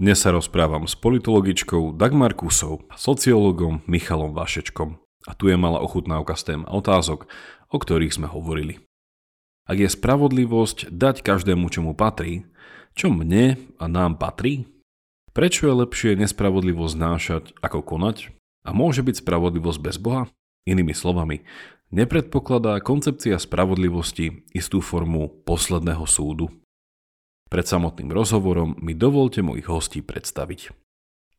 Dnes sa rozprávam s politologičkou Dagmar Kusov a sociológom Michalom Vašečkom. A tu je malá ochutnávka z tém otázok, o ktorých sme hovorili. Ak je spravodlivosť dať každému, čo mu patrí, čo mne a nám patrí? Prečo je lepšie nespravodlivosť znášať ako konať? A môže byť spravodlivosť bez Boha? Inými slovami, nepredpokladá koncepcia spravodlivosti istú formu posledného súdu? Pred samotným rozhovorom mi dovolte mojich hostí predstaviť.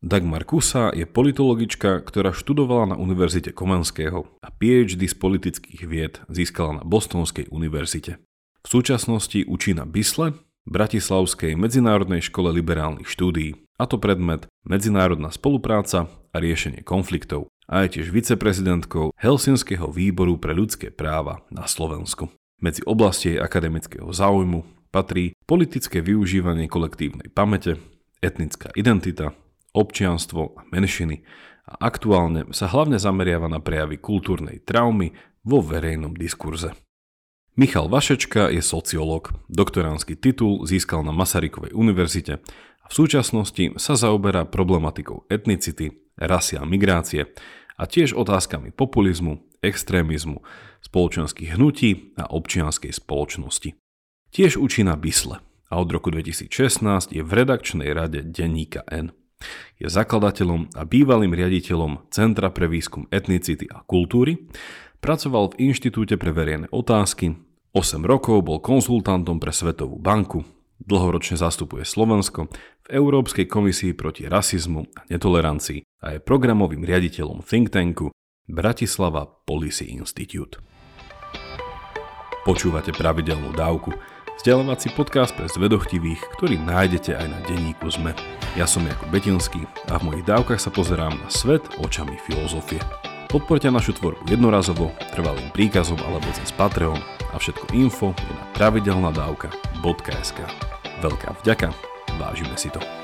Dagmar Kusa je politologička, ktorá študovala na Univerzite Komenského a PhD z politických vied získala na Bostonskej univerzite. V súčasnosti učí na Bisle, Bratislavskej medzinárodnej škole liberálnych štúdií, a to predmet Medzinárodná spolupráca a riešenie konfliktov a je tiež viceprezidentkou Helsinského výboru pre ľudské práva na Slovensku. Medzi oblasti jej akademického záujmu patrí politické využívanie kolektívnej pamäte, etnická identita, občianstvo a menšiny a aktuálne sa hlavne zameriava na prejavy kultúrnej traumy vo verejnom diskurze. Michal Vašečka je sociológ, doktoránsky titul získal na Masarykovej univerzite a v súčasnosti sa zaoberá problematikou etnicity, rasy a migrácie a tiež otázkami populizmu, extrémizmu, spoločenských hnutí a občianskej spoločnosti. Tiež učí na Bisle a od roku 2016 je v redakčnej rade denníka N. Je zakladateľom a bývalým riaditeľom Centra pre výskum etnicity a kultúry, pracoval v Inštitúte pre verejné otázky, 8 rokov bol konzultantom pre Svetovú banku, dlhoročne zastupuje Slovensko v Európskej komisii proti rasizmu a netolerancii a je programovým riaditeľom think tanku Bratislava Policy Institute. Počúvate pravidelnú dávku – Vzdelávací podcast pre zvedochtivých, ktorý nájdete aj na denníku ZME. Ja som Jakub Betinský a v mojich dávkach sa pozerám na svet očami filozofie. Podporte našu tvorbu jednorazovo, trvalým príkazom alebo cez Patreon a všetko info je na pravidelnadavka.sk. Veľká vďaka, vážime si to.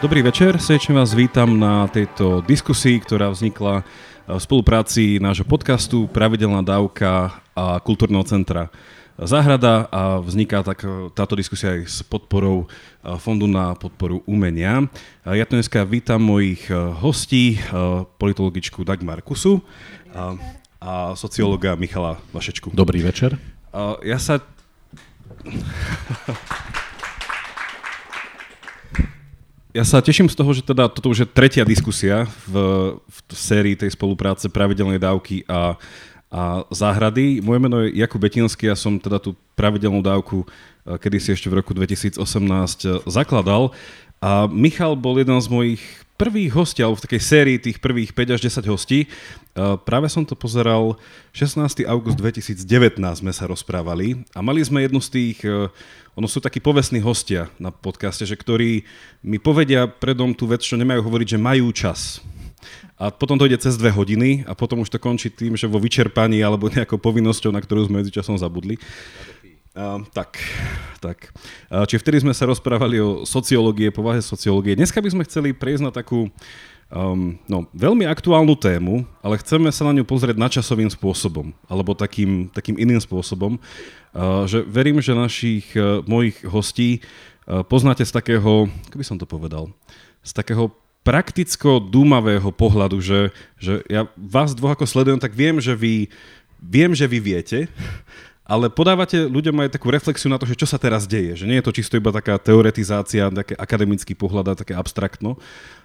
Dobrý večer, srdečne vás vítam na tejto diskusii, ktorá vznikla v spolupráci nášho podcastu Pravidelná dávka a Kultúrneho centra Záhrada a vzniká tak, táto diskusia aj s podporou Fondu na podporu umenia. Ja tu dneska vítam mojich hostí, politologičku Dagmar Kusu a, a sociológa Michala Vašečku. Dobrý večer. Ja sa... Ja sa teším z toho, že teda toto už je tretia diskusia v, v sérii tej spolupráce pravidelnej dávky a, a záhrady. Moje meno je Jakub Betinský a som teda tú pravidelnú dávku eh, kedysi ešte v roku 2018 eh, zakladal. A Michal bol jeden z mojich prvých hostí, alebo v takej sérii tých prvých 5 až 10 hostí. Eh, práve som to pozeral, 16. august 2019 sme sa rozprávali a mali sme jednu z tých ono sú takí povestní hostia na podcaste, že ktorí mi povedia predom tú vec, čo nemajú hovoriť, že majú čas. A potom to ide cez dve hodiny a potom už to končí tým, že vo vyčerpaní alebo nejakou povinnosťou, na ktorú sme medzičasom zabudli. Uh, tak, tak. Uh, čiže vtedy sme sa rozprávali o sociológie, povahe sociológie. Dneska by sme chceli prejsť na takú um, no, veľmi aktuálnu tému, ale chceme sa na ňu pozrieť načasovým spôsobom, alebo takým, takým iným spôsobom. Uh, že verím, že našich uh, mojich hostí uh, poznáte z takého, ako by som to povedal, z takého prakticko-dúmavého pohľadu, že, že ja vás dvoch ako sledujem, tak viem, že vy, viem, že vy viete, ale podávate ľuďom aj takú reflexiu na to, že čo sa teraz deje. Že nie je to čisto iba taká teoretizácia, také akademický pohľad a také abstraktno.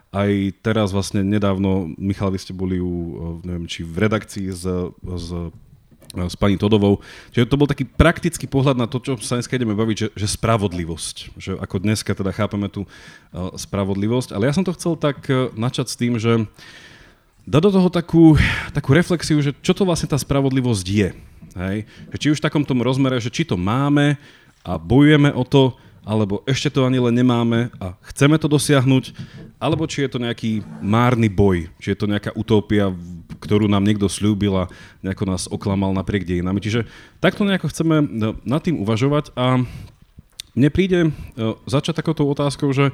Aj teraz vlastne nedávno, Michal, vy ste boli u, neviem, či v redakcii s, s s pani Todovou. Čiže to bol taký praktický pohľad na to, čo sa dneska ideme baviť, že, že spravodlivosť. Že ako dneska teda chápeme tú uh, spravodlivosť. Ale ja som to chcel tak načať s tým, že dá do toho takú, takú reflexiu, že čo to vlastne tá spravodlivosť je. Hej? Či už v takom tom rozmere, že či to máme a bojujeme o to, alebo ešte to ani len nemáme a chceme to dosiahnuť, alebo či je to nejaký márny boj, či je to nejaká utopia, ktorú nám niekto slúbil a nejako nás oklamal napriek dejinami. Čiže takto nejako chceme no, nad tým uvažovať a mne príde uh, začať takouto otázkou, že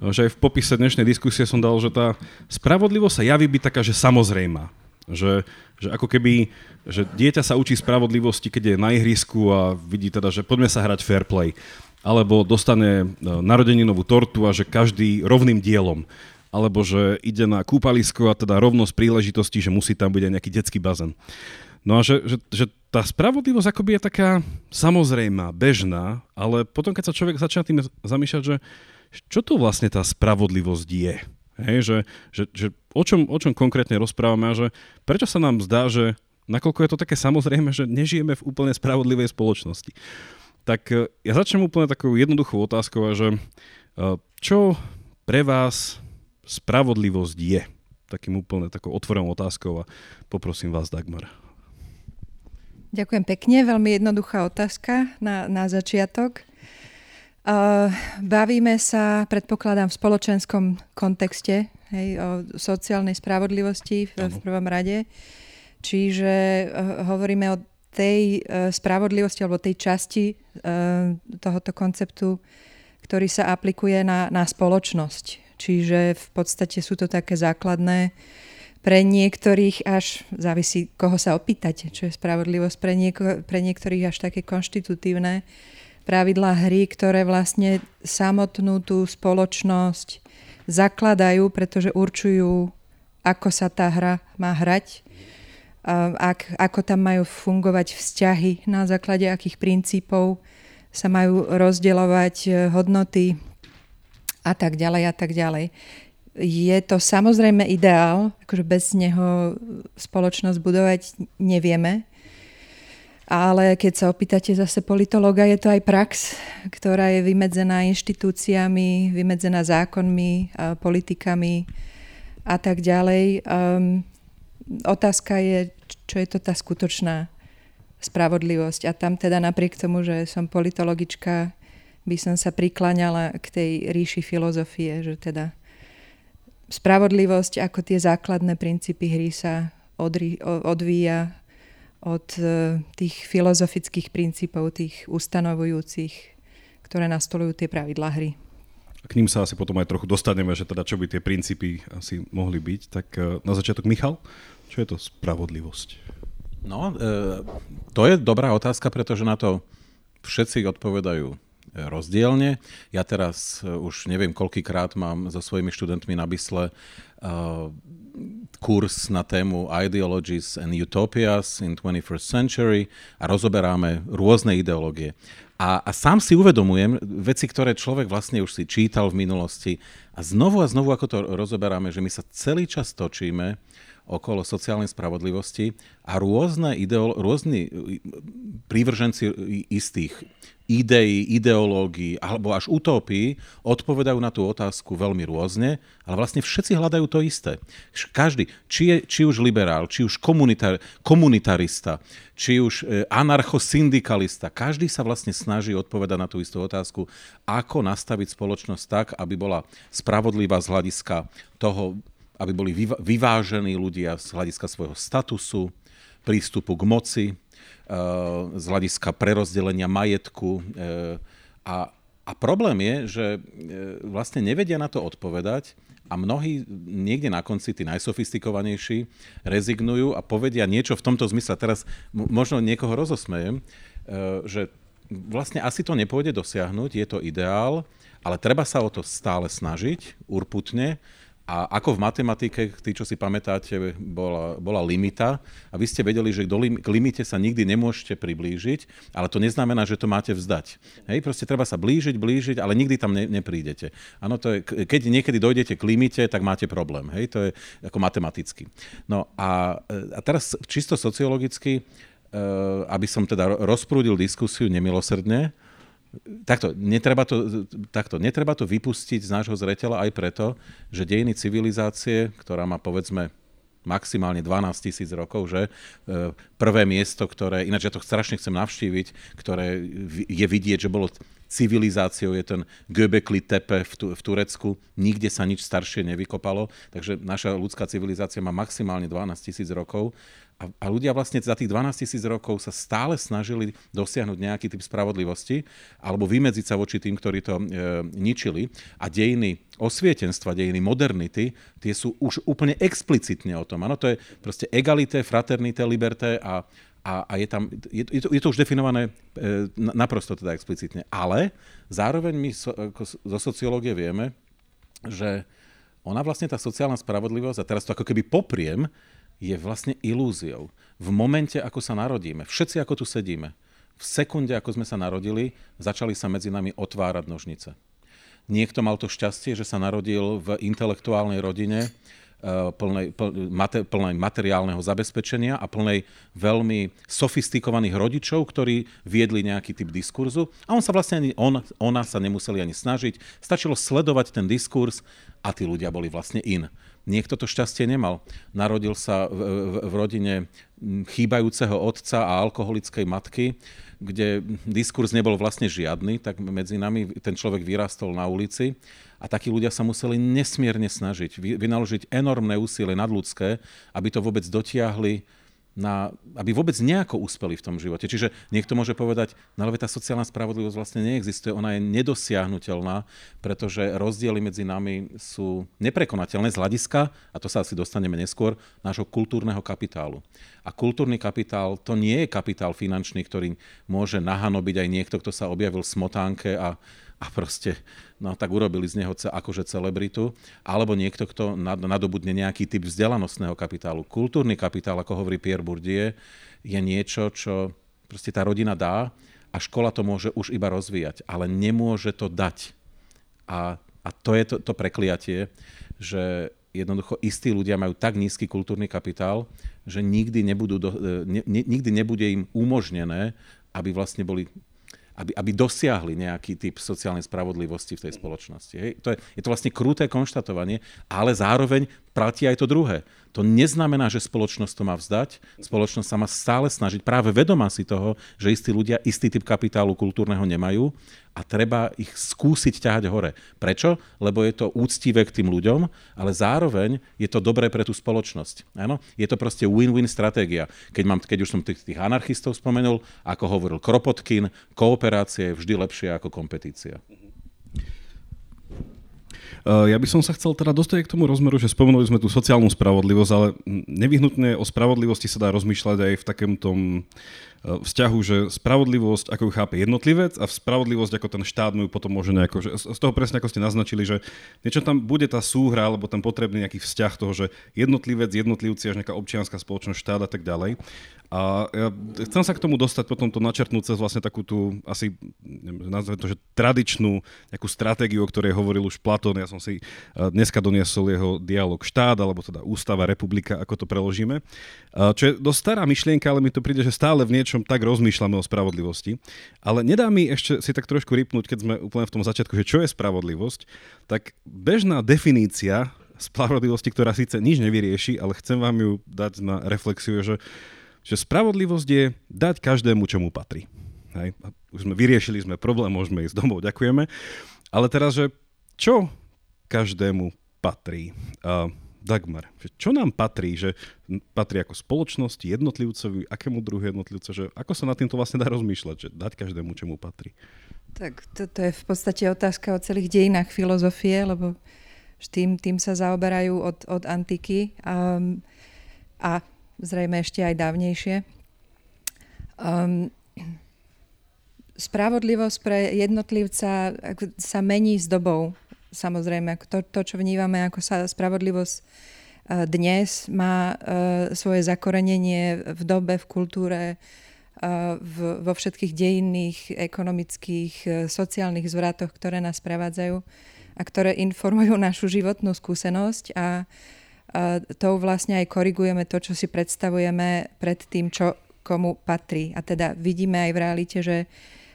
že aj v popise dnešnej diskusie som dal, že tá spravodlivosť sa javí byť taká, že samozrejma. Že, že ako keby, že dieťa sa učí spravodlivosti, keď je na ihrisku a vidí teda, že poďme sa hrať fair play. Alebo dostane narodeninovú tortu a že každý rovným dielom alebo že ide na kúpalisko a teda rovnosť príležitosti, že musí tam byť aj nejaký detský bazén. No a že, že, že tá spravodlivosť akoby je taká samozrejmá, bežná, ale potom, keď sa človek začína tým zamýšľať, že čo to vlastne tá spravodlivosť je? Hej, že, že, že o, čom, o čom konkrétne rozprávame a že prečo sa nám zdá, že nakoľko je to také samozrejme, že nežijeme v úplne spravodlivej spoločnosti. Tak e, ja začnem úplne takou jednoduchou otázkou, že e, čo pre vás spravodlivosť je? Takým úplne takou otvorenou otázkou a poprosím vás, Dagmar. Ďakujem pekne, veľmi jednoduchá otázka na, na začiatok. Uh, bavíme sa, predpokladám, v spoločenskom kontexte, hej, o sociálnej spravodlivosti v, v prvom rade. Čiže uh, hovoríme o tej uh, spravodlivosti alebo tej časti uh, tohoto konceptu, ktorý sa aplikuje na, na spoločnosť. Čiže v podstate sú to také základné pre niektorých až, závisí koho sa opýtate, čo je spravodlivosť, pre, nieko, pre niektorých až také konštitutívne pravidlá hry, ktoré vlastne samotnú tú spoločnosť zakladajú, pretože určujú, ako sa tá hra má hrať, ak, ako tam majú fungovať vzťahy, na základe akých princípov sa majú rozdeľovať e, hodnoty, a tak ďalej a tak ďalej. Je to samozrejme ideál, akože bez neho spoločnosť budovať nevieme, ale keď sa opýtate zase politologa, je to aj prax, ktorá je vymedzená inštitúciami, vymedzená zákonmi, politikami a tak ďalej. Um, otázka je, čo je to tá skutočná spravodlivosť. A tam teda napriek tomu, že som politologička, by som sa prikláňala k tej ríši filozofie, že teda spravodlivosť ako tie základné princípy hry sa odvíja od e, tých filozofických princípov, tých ustanovujúcich, ktoré nastolujú tie pravidlá hry. K ním sa asi potom aj trochu dostaneme, že teda čo by tie princípy asi mohli byť. Tak e, na začiatok Michal, čo je to spravodlivosť? No, e, to je dobrá otázka, pretože na to všetci odpovedajú rozdielne. Ja teraz už neviem, koľkýkrát mám so svojimi študentmi na Bysle kurz na tému Ideologies and Utopias in 21st Century a rozoberáme rôzne ideológie. A, a sám si uvedomujem veci, ktoré človek vlastne už si čítal v minulosti a znovu a znovu, ako to rozoberáme, že my sa celý čas točíme okolo sociálnej spravodlivosti a rôzne ideolo- rôzni prívrženci istých ideí, ideológií alebo až utópií odpovedajú na tú otázku veľmi rôzne, ale vlastne všetci hľadajú to isté. Každý, či, je, či už liberál, či už komunitar, komunitarista, či už e, anarchosyndikalista, každý sa vlastne snaží odpovedať na tú istú otázku, ako nastaviť spoločnosť tak, aby bola spravodlivá z hľadiska toho, aby boli vyvážení ľudia z hľadiska svojho statusu, prístupu k moci, z hľadiska prerozdelenia majetku. Eh, a, a problém je, že eh, vlastne nevedia na to odpovedať a mnohí niekde na konci, tí najsofistikovanejší, rezignujú a povedia niečo v tomto zmysle. Teraz možno niekoho rozosmejem, že vlastne asi to nepôjde dosiahnuť, je to ideál, ale treba sa o to stále snažiť, urputne, a ako v matematike, tí, čo si pamätáte, bola, bola limita a vy ste vedeli, že lim, k limite sa nikdy nemôžete priblížiť, ale to neznamená, že to máte vzdať. Hej, proste treba sa blížiť, blížiť, ale nikdy tam ne, neprídete. Áno, to je, keď niekedy dojdete k limite, tak máte problém. Hej, to je ako matematicky. No a, a teraz čisto sociologicky, eh, aby som teda rozprúdil diskusiu nemilosrdne, takto netreba, to, takto, netreba to vypustiť z nášho zreteľa aj preto, že dejiny civilizácie, ktorá má povedzme maximálne 12 tisíc rokov, že e, prvé miesto, ktoré, ináč ja to strašne chcem navštíviť, ktoré je vidieť, že bolo civilizáciou, je ten Göbekli Tepe v, tu, v Turecku, nikde sa nič staršie nevykopalo, takže naša ľudská civilizácia má maximálne 12 tisíc rokov A, a ľudia vlastne za tých 12 tisíc rokov sa stále snažili dosiahnuť nejaký typ spravodlivosti alebo vymedziť sa voči tým, ktorí to e, ničili. A dejiny osvietenstva, dejiny modernity, tie sú už úplne explicitne o tom. Áno, to je proste egalité, fraternité, liberté a, a, a je, tam, je, je, to, je to už definované e, naprosto teda explicitne. Ale zároveň my so, ako zo sociológie vieme, že ona vlastne tá sociálna spravodlivosť, a teraz to ako keby popriem, je vlastne ilúziou. V momente, ako sa narodíme, všetci ako tu sedíme, v sekunde, ako sme sa narodili, začali sa medzi nami otvárať nožnice. Niekto mal to šťastie, že sa narodil v intelektuálnej rodine, eh, plnej, plnej materiálneho zabezpečenia a plnej veľmi sofistikovaných rodičov, ktorí viedli nejaký typ diskurzu. A on sa vlastne ani, on, ona sa nemuseli ani snažiť. Stačilo sledovať ten diskurs a tí ľudia boli vlastne in. Niekto to šťastie nemal. Narodil sa v, v, v rodine chýbajúceho otca a alkoholickej matky, kde diskurs nebol vlastne žiadny, tak medzi nami ten človek vyrastol na ulici a takí ľudia sa museli nesmierne snažiť, vynaložiť enormné úsilie nadľudské, aby to vôbec dotiahli na, aby vôbec nejako uspeli v tom živote. Čiže niekto môže povedať, no ale tá sociálna spravodlivosť vlastne neexistuje, ona je nedosiahnutelná, pretože rozdiely medzi nami sú neprekonateľné z hľadiska, a to sa asi dostaneme neskôr, nášho kultúrneho kapitálu. A kultúrny kapitál to nie je kapitál finančný, ktorý môže nahanobiť aj niekto, kto sa objavil v smotánke a a proste, no tak urobili z neho akože celebritu, alebo niekto, kto nadobudne nejaký typ vzdelanostného kapitálu. Kultúrny kapitál, ako hovorí Pierre Bourdieu, je niečo, čo proste tá rodina dá a škola to môže už iba rozvíjať, ale nemôže to dať. A, a to je to, to prekliatie, že jednoducho istí ľudia majú tak nízky kultúrny kapitál, že nikdy, nebudú do, ne, ne, nikdy nebude im umožnené, aby vlastne boli aby, aby dosiahli nejaký typ sociálnej spravodlivosti v tej spoločnosti. Hej. To je, je to vlastne kruté konštatovanie, ale zároveň platí aj to druhé. To neznamená, že spoločnosť to má vzdať. Spoločnosť sa má stále snažiť, práve vedomá si toho, že istí ľudia istý typ kapitálu kultúrneho nemajú a treba ich skúsiť ťahať hore. Prečo? Lebo je to úctivé k tým ľuďom, ale zároveň je to dobré pre tú spoločnosť. Áno? Je to proste win-win stratégia. Keď, mám, keď už som tých, tých anarchistov spomenul, ako hovoril Kropotkin, kooperácia je vždy lepšia ako kompetícia. Eh, ja by som sa chcel teda dostať k tomu rozmeru, že spomenuli sme tú sociálnu spravodlivosť, ale nevyhnutne o spravodlivosti sa dá rozmýšľať aj v takom tom eh, vzťahu, že spravodlivosť, ako ju chápe jednotlivec a spravodlivosť, ako ten štát mu potom môže nejako, že z toho presne ako ste naznačili, že niečo tam bude tá súhra, alebo ten potrebný nejaký vzťah toho, že jednotlivec, jednotlivci, až nejaká občianská spoločnosť, štát a tak ďalej. A ja chcem sa k tomu dostať potom to načrtnúť cez vlastne takú tú, asi nazvem to, že tradičnú nejakú stratégiu, o ktorej hovoril už Platón. Ja som si dneska doniesol jeho dialog štát, alebo teda ústava, republika, ako to preložíme. Čo je dosť stará myšlienka, ale mi to príde, že stále v niečom tak rozmýšľame o spravodlivosti. Ale nedá mi ešte si tak trošku rypnúť, keď sme úplne v tom začiatku, že čo je spravodlivosť, tak bežná definícia spravodlivosti, ktorá síce nič nevyrieši, ale chcem vám ju dať na reflexiu, že že spravodlivosť je dať každému, čo mu patrí. Hej. Už sme vyriešili sme problém, môžeme ísť domov, ďakujeme. Ale teraz, že čo každému patrí? Uh, Dagmar, čo nám patrí, že patrí ako spoločnosti, jednotlivcovi, akému druhu jednotlivca, že ako sa na týmto vlastne dá rozmýšľať, že dať každému, čo mu patrí? Tak toto je v podstate otázka o celých dejinách filozofie, lebo tým, tým sa zaoberajú od, od antiky. Um, a zrejme ešte aj dávnejšie. Um, spravodlivosť pre jednotlivca sa mení s dobou. Samozrejme, to, to čo vnívame ako sa spravodlivosť e, dnes, má uh, svoje zakorenenie v dobe, v kultúre, uh, v, vo všetkých dejinných, ekonomických, uh, sociálnych zvratoch, ktoré nás prevádzajú a ktoré informujú našu životnú skúsenosť a uh, tou vlastne aj korigujeme to, čo si predstavujeme pred tým, čo komu patrí. A teda vidíme aj v realite, že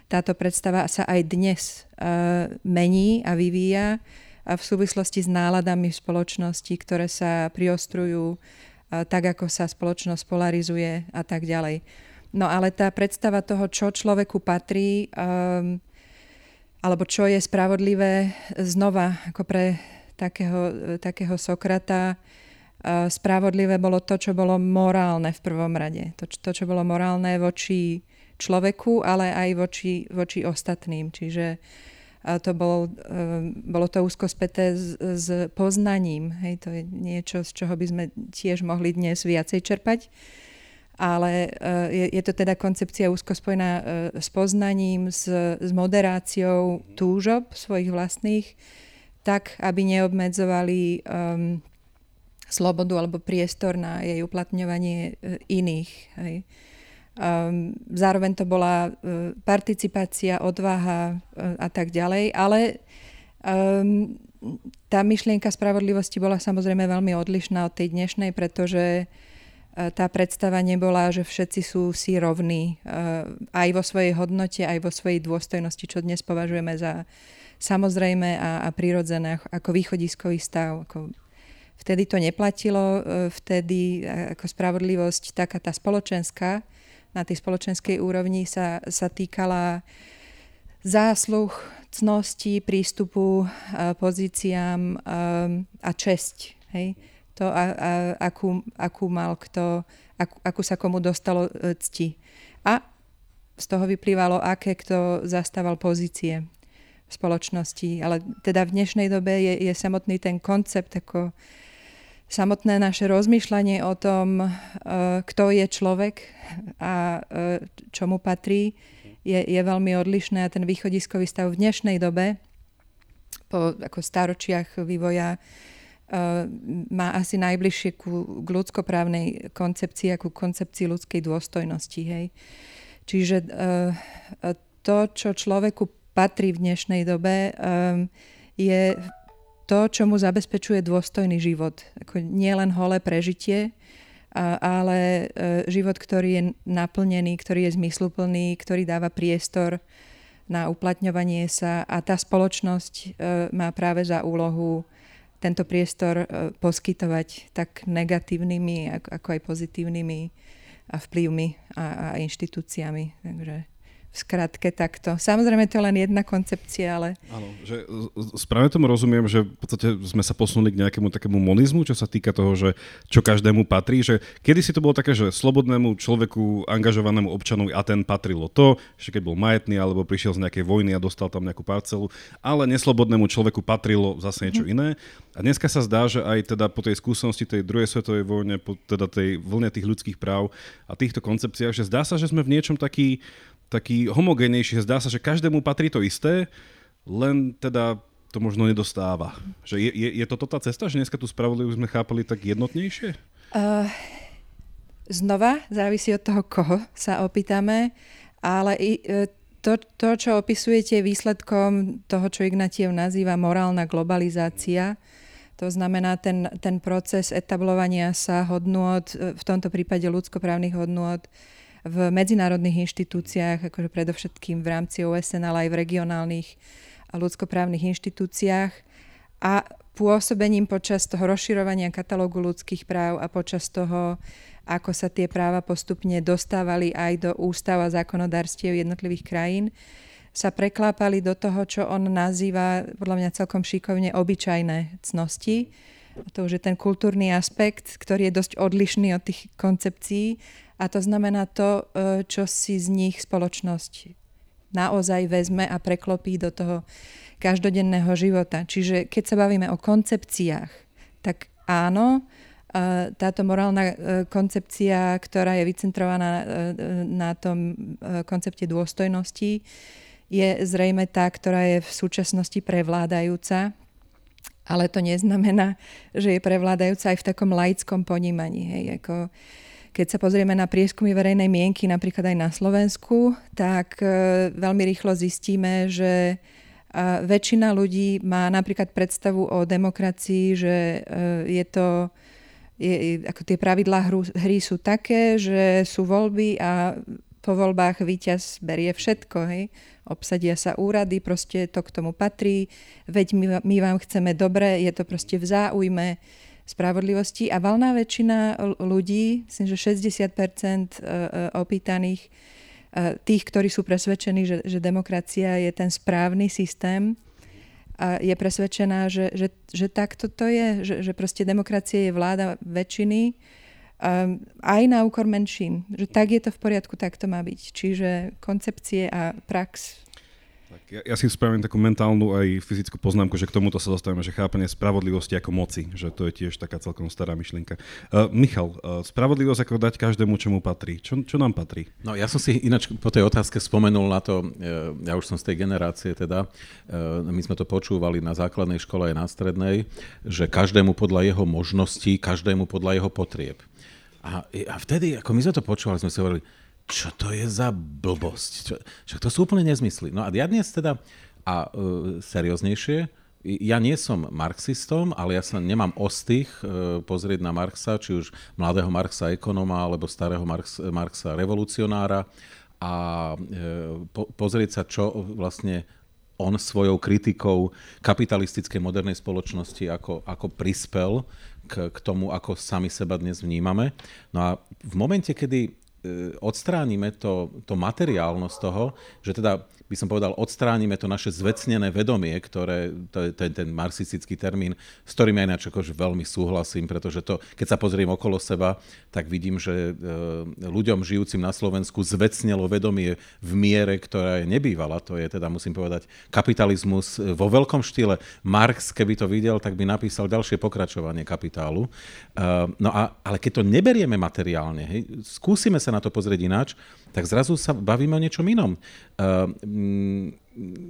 táto predstava sa aj dnes uh, mení a vyvíja v súvislosti s náladami v spoločnosti, ktoré sa priostrujú uh, tak, ako sa spoločnosť polarizuje a tak ďalej. No ale tá predstava toho, čo človeku patrí, um, alebo čo je spravodlivé, znova ako pre takého, takého Sokrata, spravodlivé bolo to, čo bolo morálne v prvom rade. To, to čo bolo morálne voči človeku, ale aj voči, voči ostatným. Čiže to bolo, bolo to úzko späté s, s poznaním. Hej, to je niečo, z čoho by sme tiež mohli dnes viacej čerpať ale eh, je, je to teda koncepcia úzko spojená s poznaním, s, s moderáciou túžob svojich vlastných, tak, aby neobmedzovali um, slobodu alebo priestor na jej uplatňovanie iných. Hej. Um, zároveň to bola uh, participácia, odvaha uh, a tak ďalej, ale um, tá myšlienka spravodlivosti bola samozrejme veľmi odlišná od tej dnešnej, pretože tá predstava nebola, že všetci sú si rovní aj vo svojej hodnote, aj vo svojej dôstojnosti, čo dnes považujeme za samozrejme a, a prirodzené ako východiskový stav. Ako vtedy to neplatilo, vtedy ako spravodlivosť, taká tá spoločenská, na tej spoločenskej úrovni sa, sa týkala zásluh, cnosti, prístupu, pozíciám a česť. Hej? to, a, a, akú, akú mal kto, akú, akú sa komu dostalo e, cti. A z toho vyplývalo, aké kto zastával pozície v spoločnosti. Ale teda v dnešnej dobe je, je samotný ten koncept, ako samotné naše rozmýšľanie o tom, uh, kto je človek a uh, čo mu patrí, je, je veľmi odlišné a ten východiskový stav v dnešnej dobe po ako staročiach vývoja Uh, má asi najbližšie ku, k ľudskoprávnej koncepcii ako koncepcii ľudskej dôstojnosti. Hej. Čiže to, čo človeku patrí v dnešnej dobe, je to, čo mu zabezpečuje dôstojný život. Ako nie len holé prežitie, ale uh, život, ktorý je naplnený, ktorý je zmysluplný, ktorý dáva priestor na uplatňovanie sa a tá spoločnosť uh, má práve za úlohu tento priestor e, poskytovať tak negatívnymi, ako, aj pozitívnymi vplyvmi a, inštitúciami. Takže skratke takto. Samozrejme to je len jedna koncepcia, ale... Áno, že správne tomu rozumiem, že v podstate sme sa posunuli k nejakému takému monizmu, čo sa týka toho, že čo každému patrí, že kedy si to bolo také, že slobodnému človeku, angažovanému občanovi a ten patrilo to, že keď bol majetný alebo prišiel z nejakej vojny a dostal tam nejakú parcelu, ale neslobodnému človeku patrilo zase niečo mm. iné. A dneska sa zdá, že aj teda po tej skúsenosti tej druhej svetovej vojne, po teda tej vlne tých ľudských práv a týchto koncepciách, že zdá sa, že sme v niečom taký taký homogénejší. Zdá sa, že každému patrí to isté, len teda to možno nedostáva. Že je, je, je toto tá cesta, že dneska tú spravodlivosť sme chápali tak jednotnejšie? Uh, znova, závisí od toho, koho sa opýtame, ale i, e, to, to, čo opisujete výsledkom toho, čo Ignatiev nazýva morálna globalizácia, to znamená ten, ten proces etablovania sa hodnôt, v tomto prípade ľudskoprávnych hodnôt, v medzinárodných inštitúciách, akože predovšetkým v rámci OSN, ale aj v regionálnych a ľudskoprávnych inštitúciách a pôsobením počas toho rozširovania katalógu ľudských práv a počas toho, ako sa tie práva postupne dostávali aj do ústav a zákonodárstiev jednotlivých krajín, sa preklápali do toho, čo on nazýva podľa mňa celkom šikovne obyčajné cnosti. To už je ten kultúrny aspekt, ktorý je dosť odlišný od tých koncepcií a to znamená to, e, čo si z nich spoločnosť naozaj vezme a preklopí do toho každodenného života. Čiže keď sa bavíme o koncepciách, tak áno, e, táto morálna e, koncepcia, ktorá je vycentrovaná na tom koncepte dôstojnosti, je zrejme tá, ktorá je v súčasnosti prevládajúca, ale to neznamená, že je prevládajúca aj v takom laickom ponímaní. Hej, ako, keď sa pozrieme na prieskumy verejnej mienky, napríklad aj na Slovensku, tak e, veľmi rýchlo zistíme, že väčšina ľudí má napríklad predstavu o demokracii, že e, je to, je, ako tie pravidlá hru, hry sú také, že sú voľby a po voľbách víťaz berie všetko, hej. Obsadia sa úrady, proste to k tomu patrí, veď my, my vám chceme dobre, je to proste v záujme spravodlivosti a valná väčšina ľudí, myslím, že 60% e, e, opýtaných, e, tých, ktorí sú presvedčení, že, že demokracia je ten správny systém, a je presvedčená, že, že, že takto to je, že, že proste demokracie je vláda väčšiny aj na úkor menšín. Že tak je to v poriadku, tak to má byť. Čiže koncepcie a prax tak ja, ja si spravím takú mentálnu aj fyzickú poznámku, že k tomuto sa dostaneme, že chápanie spravodlivosti ako moci, že to je tiež taká celkom stará myšlienka. Uh, Michal, uh, spravodlivosť ako dať každému, čo mu patrí. Čo, čo nám patrí? No ja som si ináč po tej otázke spomenul na to, ja už som z tej generácie teda, uh, my sme to počúvali na základnej škole aj na strednej, že každému podľa jeho možností, každému podľa jeho potrieb. A, a vtedy, ako my sme to počúvali, sme si hovorili, čo to je za blbosť? Čo, však to sú úplne nezmysly. No a ja dnes teda, a uh, serióznejšie, ja nie som marxistom, ale ja sa nemám ostých uh, pozrieť na Marxa, či už mladého Marxa ekonóma, alebo starého Marx, Marxa revolucionára a uh, po, pozrieť sa, čo vlastne on svojou kritikou kapitalistickej modernej spoločnosti ako, ako prispel k, k tomu, ako sami seba dnes vnímame. No a v momente, kedy E, odstránime to, to materiálnosť toho, že teda by som povedal, odstránime to naše zvecnené vedomie, ktoré, to je ten, ten marxistický termín, s ktorým ja ináč akože veľmi súhlasím, pretože to, keď sa pozriem okolo seba, tak vidím, že e, ľuďom žijúcim na Slovensku zvecnelo vedomie v miere, ktorá je nebývala. To je teda, musím povedať, kapitalizmus vo veľkom štýle. Marx, keby to videl, tak by napísal ďalšie pokračovanie kapitálu. E, no a, ale keď to neberieme materiálne, hej, skúsime sa na to pozrieť ináč, tak zrazu sa bavíme o niečom inom. Uh,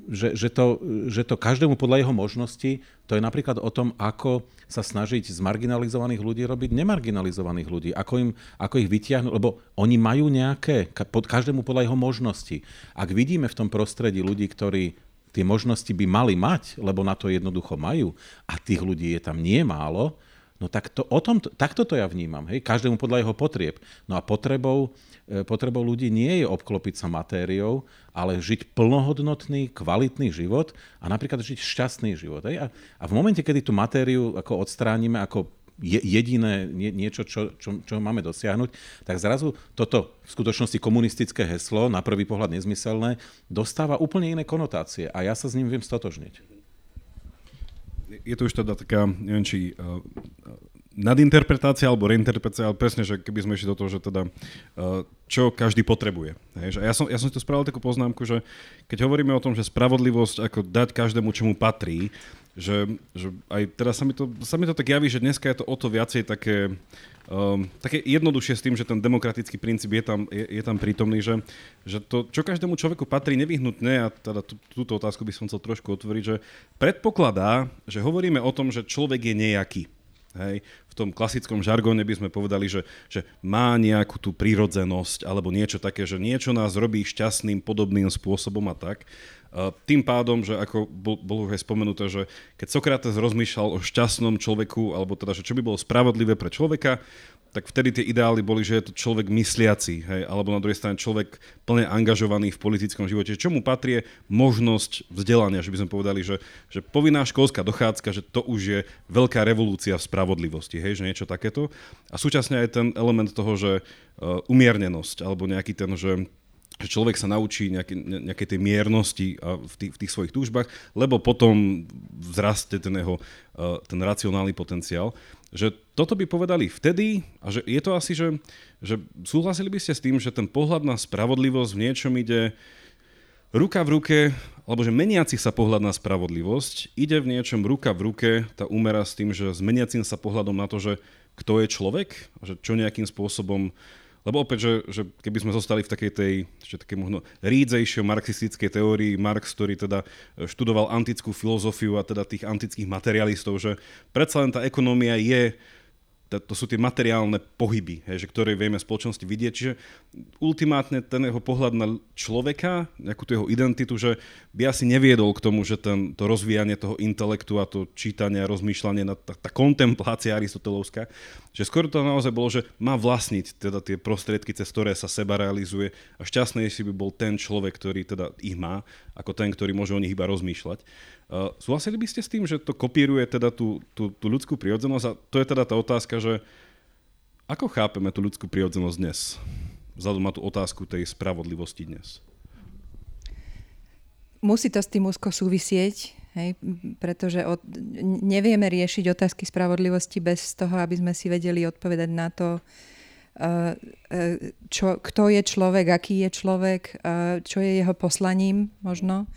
že, že, to, že to každému podľa jeho možnosti, to je napríklad o tom, ako sa snažiť z marginalizovaných ľudí robiť nemarginalizovaných ľudí, ako, im, ako ich vytiahnuť, lebo oni majú nejaké, pod každému podľa jeho možnosti. Ak vidíme v tom prostredí ľudí, ktorí tie možnosti by mali mať, lebo na to jednoducho majú, a tých ľudí je tam nie málo, No tak to, o tom, takto to ja vnímam. Hej? Každému podľa jeho potrieb. No a potrebou, e, potrebou ľudí nie je obklopiť sa matériou, ale žiť plnohodnotný, kvalitný život a napríklad žiť šťastný život. Hej? A, a v momente, kedy tú matériu ako odstránime ako je, jediné nie, niečo, čo, čo, čo máme dosiahnuť, tak zrazu toto v skutočnosti komunistické heslo, na prvý pohľad nezmyselné, dostáva úplne iné konotácie a ja sa s ním viem stotožniť je to už teda taká, neviem či uh, nadinterpretácia alebo reinterpretácia, ale presne, že keby sme išli do toho, že teda uh, čo každý potrebuje. Hej, že ja, som, ja som si tu spravil takú poznámku, že keď hovoríme o tom, že spravodlivosť ako dať každému, čomu patrí, že, že aj teda sa mi, to, sa mi to tak javí, že dneska je to o to viacej také um, také jednoduchšie s tým, že ten demokratický princíp je tam, je, je tam prítomný, že, že to, čo každému človeku patrí nevyhnutné, a teda tú, túto otázku by som chcel trošku otvoriť, že predpokladá, že hovoríme o tom, že človek je nejaký. Hej. V tom klasickom žargóne by sme povedali, že, že má nejakú tú prírodzenosť alebo niečo také, že niečo nás robí šťastným podobným spôsobom a tak. Tým pádom, že ako bolo už aj spomenuté, že keď Sokrates rozmýšľal o šťastnom človeku, alebo teda, že čo by bolo spravodlivé pre človeka, tak vtedy tie ideály boli, že je to človek mysliaci, hej, alebo na druhej strane človek plne angažovaný v politickom živote. Čo mu patrí možnosť vzdelania, že by sme povedali, že, že povinná školská dochádzka, že to už je veľká revolúcia v spravodlivosti, hej, že niečo takéto. A súčasne aj ten element toho, že uh, umiernenosť, alebo nejaký ten, že že človek sa naučí nejaké, nejaké tej miernosti v tých, v tých svojich túžbách, lebo potom vzraste ten jeho ten racionálny potenciál. Že toto by povedali vtedy a že je to asi, že, že súhlasili by ste s tým, že ten pohľad na spravodlivosť v niečom ide ruka v ruke, alebo že meniaci sa pohľad na spravodlivosť ide v niečom ruka v ruke, tá úmera s tým, že s meniacim sa pohľadom na to, že kto je človek, že čo nejakým spôsobom lebo opäť, že, že keby sme zostali v takej tej, ešte také možno rídzejšej marxistickej teórii, Marx, ktorý teda študoval antickú filozofiu a teda tých antických materialistov, že predsa len tá ekonomia je to sú tie materiálne pohyby, hej, že ktoré vieme v spoločnosti vidieť. Čiže ultimátne ten jeho pohľad na človeka, nejakú tú jeho identitu, že by asi neviedol k tomu, že ten, to rozvíjanie toho intelektu a to čítanie a rozmýšľanie, tá, tá kontemplácia aristotelovská, že skôr to naozaj bolo, že má vlastniť teda tie prostriedky, cez ktoré sa seba realizuje a šťastnejší by bol ten človek, ktorý teda ich má, ako ten, ktorý môže o nich iba rozmýšľať. Uh, súhlasili by ste s tým, že to kopíruje teda tú, tú, tú ľudskú prirodzenosť a to je teda tá otázka, že ako chápeme tú ľudskú prirodzenosť dnes? Vzhľadom na tú otázku tej spravodlivosti dnes. Musí to s tým úzko súvisieť. Hej? Pretože od, nevieme riešiť otázky spravodlivosti bez toho, aby sme si vedeli odpovedať na to, čo, kto je človek, aký je človek, čo je jeho poslaním možno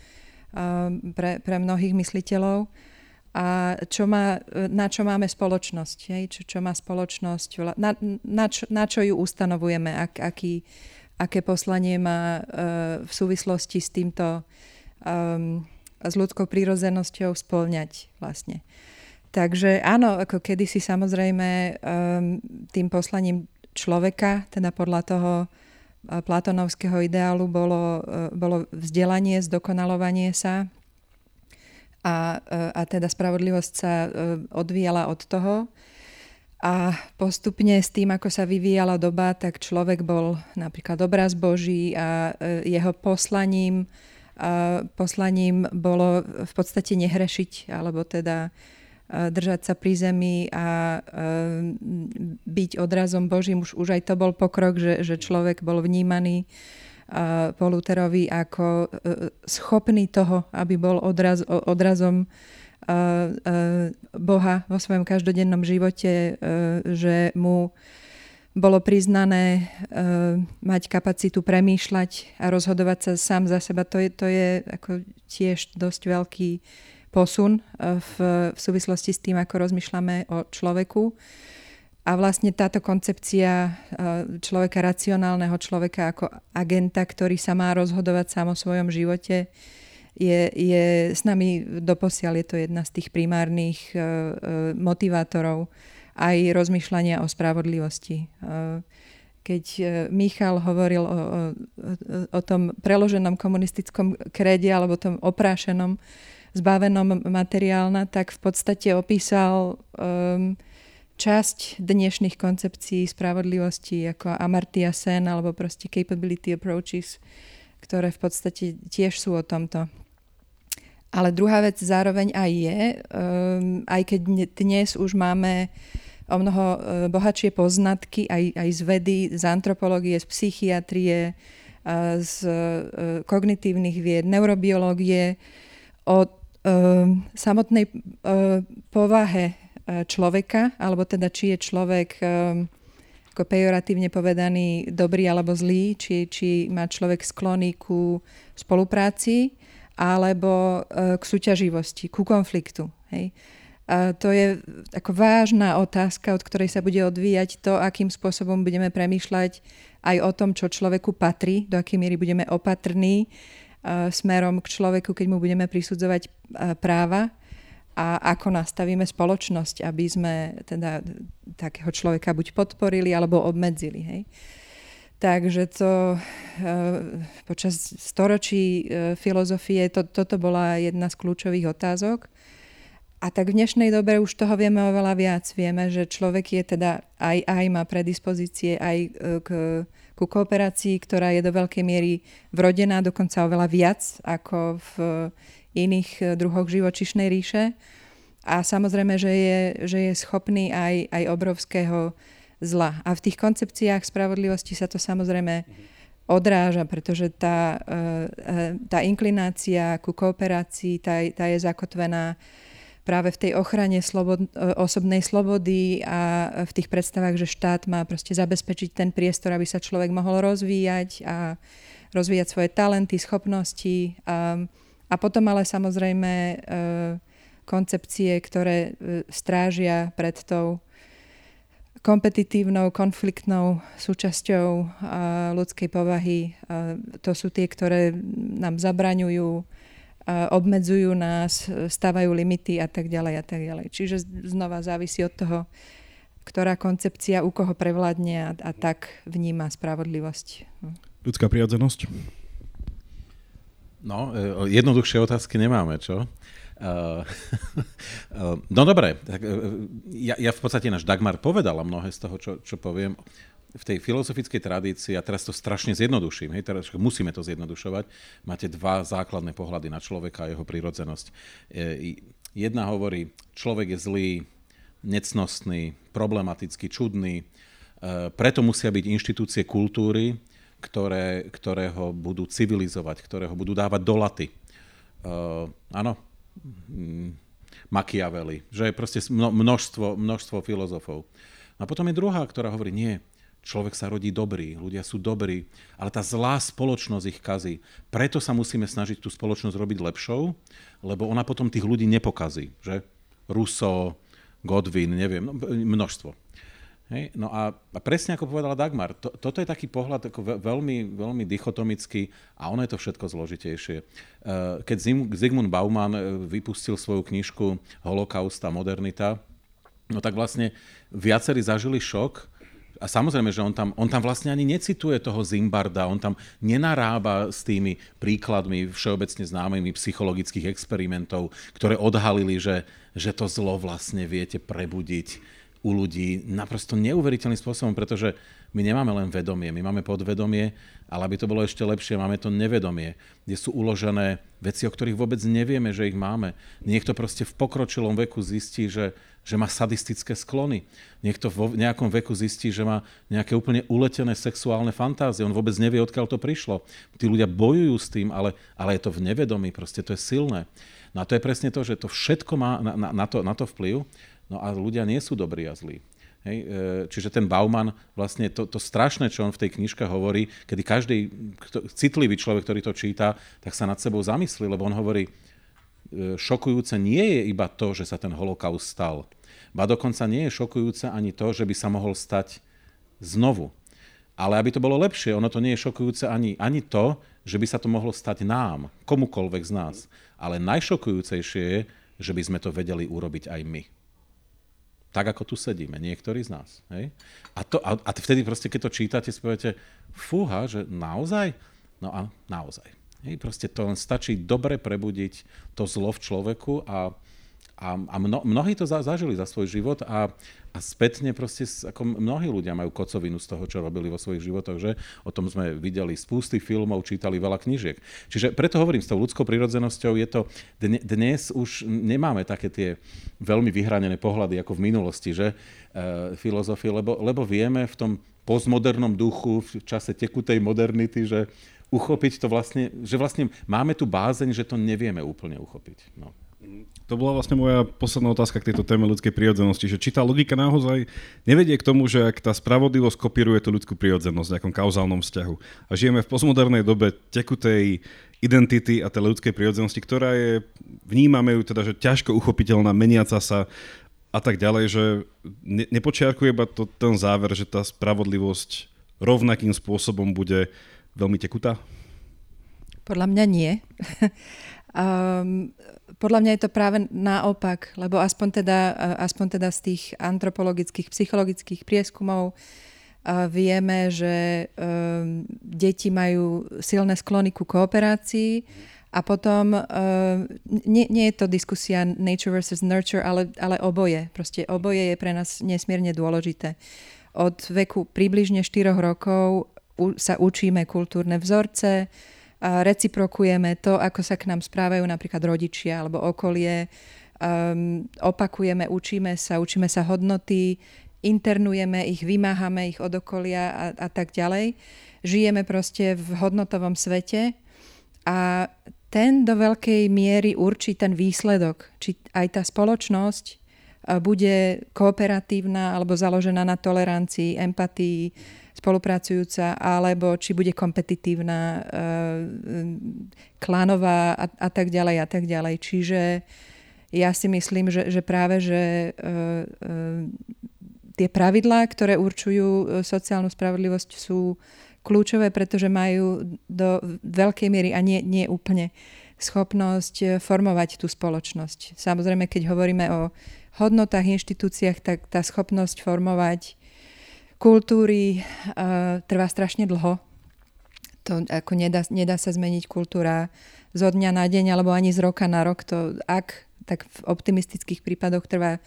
pre, pre mnohých mysliteľov a čo má, na čo máme spoločnosť, hej? Čo, čo má spoločnosť, na, na, čo, na čo ju ustanovujeme, ak, aký, aké poslanie má uh, v súvislosti s týmto, um, s ľudskou prírodzenosťou splňať vlastne. Takže áno, ako kedysi samozrejme um, tým poslaním človeka, teda podľa toho platonovského ideálu bolo, uh, bolo vzdelanie, zdokonalovanie sa, a, e, a teda spravodlivosť sa e, odvíjala od toho. A postupne s tým, ako sa vyvíjala doba, tak človek bol napríklad obraz Boží a e, jeho poslaním, poslaním bolo v podstate nehrešiť, alebo teda držať sa pri zemi a byť odrazom Božím. Už, už aj to bol pokrok, že, že človek bol vnímaný Poluterovi ako e, schopný toho, aby bol odraz, odrazom Boha vo svojom každodennom živote, že mu bolo priznané mať kapacitu premýšľať a rozhodovať sa sám za seba. To je, to je ako tiež dosť veľký posun v, v súvislosti s tým, ako rozmýšľame o človeku. A vlastne táto koncepcia e, človeka, racionálneho človeka ako agenta, ktorý sa má rozhodovať sám o svojom živote, je, je s nami doposiaľ. Je to jedna z tých primárnych uh, motivátorov aj rozmýšľania o spravodlivosti. Keď Michal hovoril o, o, o tom preloženom komunistickom krede alebo tom oprášenom, zbavenom materiálna, tak v podstate opísal um, časť dnešných koncepcií spravodlivosti ako Amartya Sen alebo proste capability approaches, ktoré v podstate tiež sú o tomto. Ale druhá vec zároveň aj je, um, aj keď dnes už máme o mnoho uh, bohatšie poznatky aj, aj z vedy, z antropológie, z psychiatrie, uh, z uh, kognitívnych vied, neurobiológie, o samotnej uh, povahe E, človeka, alebo teda či je človek ako pejoratívne povedaný dobrý alebo zlý, či, či má človek sklony ku spolupráci alebo k súťaživosti, ku konfliktu. Hej. A to je ako vážna otázka, od ktorej sa bude odvíjať to, akým spôsobom budeme premýšľať aj o tom, čo človeku patrí, do akej miery budeme opatrní smerom k človeku, keď mu budeme prisudzovať práva a ako nastavíme spoločnosť, aby sme teda takého človeka buď podporili alebo obmedzili. Hej. Takže to e, počas storočí e, filozofie to, toto bola jedna z kľúčových otázok. A tak v dnešnej dobe už toho vieme oveľa viac. Vieme, že človek je teda aj, aj má predispozície aj e, k, ku kooperácii, ktorá je do veľkej miery vrodená, dokonca oveľa viac ako v iných e, druhoch živočišnej ríše. A samozrejme, že je, že je schopný aj, aj obrovského zla. A v tých koncepciách spravodlivosti sa to samozrejme odráža, pretože tá, e, tá inklinácia ku kooperácii, tá, tá je zakotvená práve v tej ochrane slobod, osobnej slobody a v tých predstavách, že štát má proste zabezpečiť ten priestor, aby sa človek mohol rozvíjať a rozvíjať svoje talenty, schopnosti. A, a potom ale samozrejme e, koncepcie, ktoré e, strážia pred tou kompetitívnou, konfliktnou súčasťou e, ľudskej povahy. To sú tie, ktoré nám zabraňujú, obmedzujú nás, stávajú limity a tak ďalej a tak ďalej. Čiže znova závisí od toho, ktorá koncepcia u koho prevládne a, a tak vníma spravodlivosť. Ľudská prirodzenosť? No, e, jednoduchšie otázky nemáme, čo? Uh, uh, no dobre, tak, ja, ja v podstate náš Dagmar povedala mnohé z toho, čo, čo poviem. V tej filozofickej tradícii, a teraz to strašne zjednoduším, hej, teraz musíme to zjednodušovať, máte dva základné pohľady na človeka a jeho prírodzenosť. Jedna hovorí, človek je zlý, necnostný, problematický, čudný, preto musia byť inštitúcie kultúry, ktoré, ktoré ho budú civilizovať, ktoré ho budú dávať do laty. Uh, áno, mm, Machiavelli, že je proste množstvo, množstvo filozofov. A potom je druhá, ktorá hovorí, nie, človek sa rodí dobrý, ľudia sú dobrí, ale tá zlá spoločnosť ich kazí. Preto sa musíme snažiť tú spoločnosť robiť lepšou, lebo ona potom tých ľudí nepokazí. Že? Russo, Godwin, neviem, no, množstvo. Hej? No a, a presne ako povedala Dagmar, to, toto je taký pohľad ako veľmi, veľmi dichotomický a ono je to všetko zložitejšie. E, keď Zygmunt Bauman e, vypustil svoju knižku Holokaust a modernita, no tak vlastne viacerí zažili šok, a samozrejme, že on tam, on tam vlastne ani necituje toho Zimbarda, on tam nenarába s tými príkladmi všeobecne známymi psychologických experimentov, ktoré odhalili, že, že to zlo vlastne viete prebudiť u ľudí naprosto neuveriteľným spôsobom, pretože my nemáme len vedomie, my máme podvedomie, ale aby to bolo ešte lepšie, máme to nevedomie, kde sú uložené veci, o ktorých vôbec nevieme, že ich máme. Niekto proste v pokročilom veku zistí, že, že má sadistické sklony. Niekto v nejakom veku zistí, že má nejaké úplne uletené sexuálne fantázie. On vôbec nevie, odkiaľ to prišlo. Tí ľudia bojujú s tým, ale, ale je to v nevedomí, proste to je silné. No a to je presne to, že to všetko má na, na, na, to, na to vplyv. No a ľudia nie sú dobrí a zlí. Hej, e, čiže ten Bauman, vlastne to, to strašné, čo on v tej knižke hovorí, kedy každý kto, citlivý človek, ktorý to číta, tak sa nad sebou zamyslí, lebo on hovorí, e, šokujúce nie je iba to, že sa ten holokaust stal. Ba dokonca nie je šokujúce ani to, že by sa mohol stať znovu. Ale aby to bolo lepšie, ono to nie je šokujúce ani, ani to, že by sa to mohlo stať nám, komukolvek z nás. Ale najšokujúcejšie je, že by sme to vedeli urobiť aj my tak ako tu sedíme, niektorí z nás. Hej? A, to, a, a vtedy proste, keď to čítate, si poviete, fúha, že naozaj? No a naozaj. Hej? Proste to len stačí dobre prebudiť to zlo v človeku a, a, a mno, mnohí to za, zažili za svoj život a, a spätne proste, ako mnohí ľudia majú kocovinu z toho, čo robili vo svojich životoch, že o tom sme videli spústy filmov, čítali veľa knížiek. Čiže preto hovorím, s tou ľudskou prirodzenosťou je to, dnes už nemáme také tie veľmi vyhranené pohľady ako v minulosti, že e, filozofie, lebo, lebo vieme v tom postmodernom duchu, v čase tekutej modernity, že uchopiť to vlastne, že vlastne máme tu bázeň, že to nevieme úplne uchopiť. No. To bola vlastne moja posledná otázka k tejto téme ľudskej prírodzenosti, že či tá logika naozaj nevedie k tomu, že ak tá spravodlivosť kopíruje tú ľudskú prírodzenosť v nejakom kauzálnom vzťahu a žijeme v postmodernej dobe tekutej identity a tej ľudskej prírodzenosti, ktorá je, vnímame ju teda, že ťažko uchopiteľná, meniaca sa a tak ďalej, že ne, nepočiarkuje iba to, ten záver, že tá spravodlivosť rovnakým spôsobom bude veľmi tekutá? Podľa mňa nie. Um, podľa mňa je to práve naopak, lebo aspoň teda, aspoň teda z tých antropologických, psychologických prieskumov vieme, že um, deti majú silné sklony ku kooperácii a potom uh, nie, nie je to diskusia nature versus nurture, ale, ale oboje. Proste oboje je pre nás nesmierne dôležité. Od veku približne 4 rokov sa učíme kultúrne vzorce, reciprokujeme to, ako sa k nám správajú napríklad rodičia alebo okolie, um, opakujeme, učíme sa, učíme sa hodnoty, internujeme ich, vymáhame ich od okolia a, a tak ďalej. Žijeme proste v hodnotovom svete a ten do veľkej miery určí ten výsledok, či aj tá spoločnosť bude kooperatívna alebo založená na tolerancii, empatii, spolupracujúca, alebo či bude kompetitívna, uh, klanová a, a tak ďalej a tak ďalej.Čiže ja si myslím, že, že práve, že uh, uh, tie pravidlá, ktoré určujú sociálnu spravodlivosť, sú kľúčové, pretože majú do veľkej miery a nie, nie úplne schopnosť formovať tú spoločnosť. Samozrejme, keď hovoríme o hodnotách, inštitúciách, tak tá schopnosť formovať kultúry uh, trvá strašne dlho. To ako nedá, nedá sa zmeniť kultúra zo dňa na deň alebo ani z roka na rok. To ak, tak v optimistických prípadoch trvá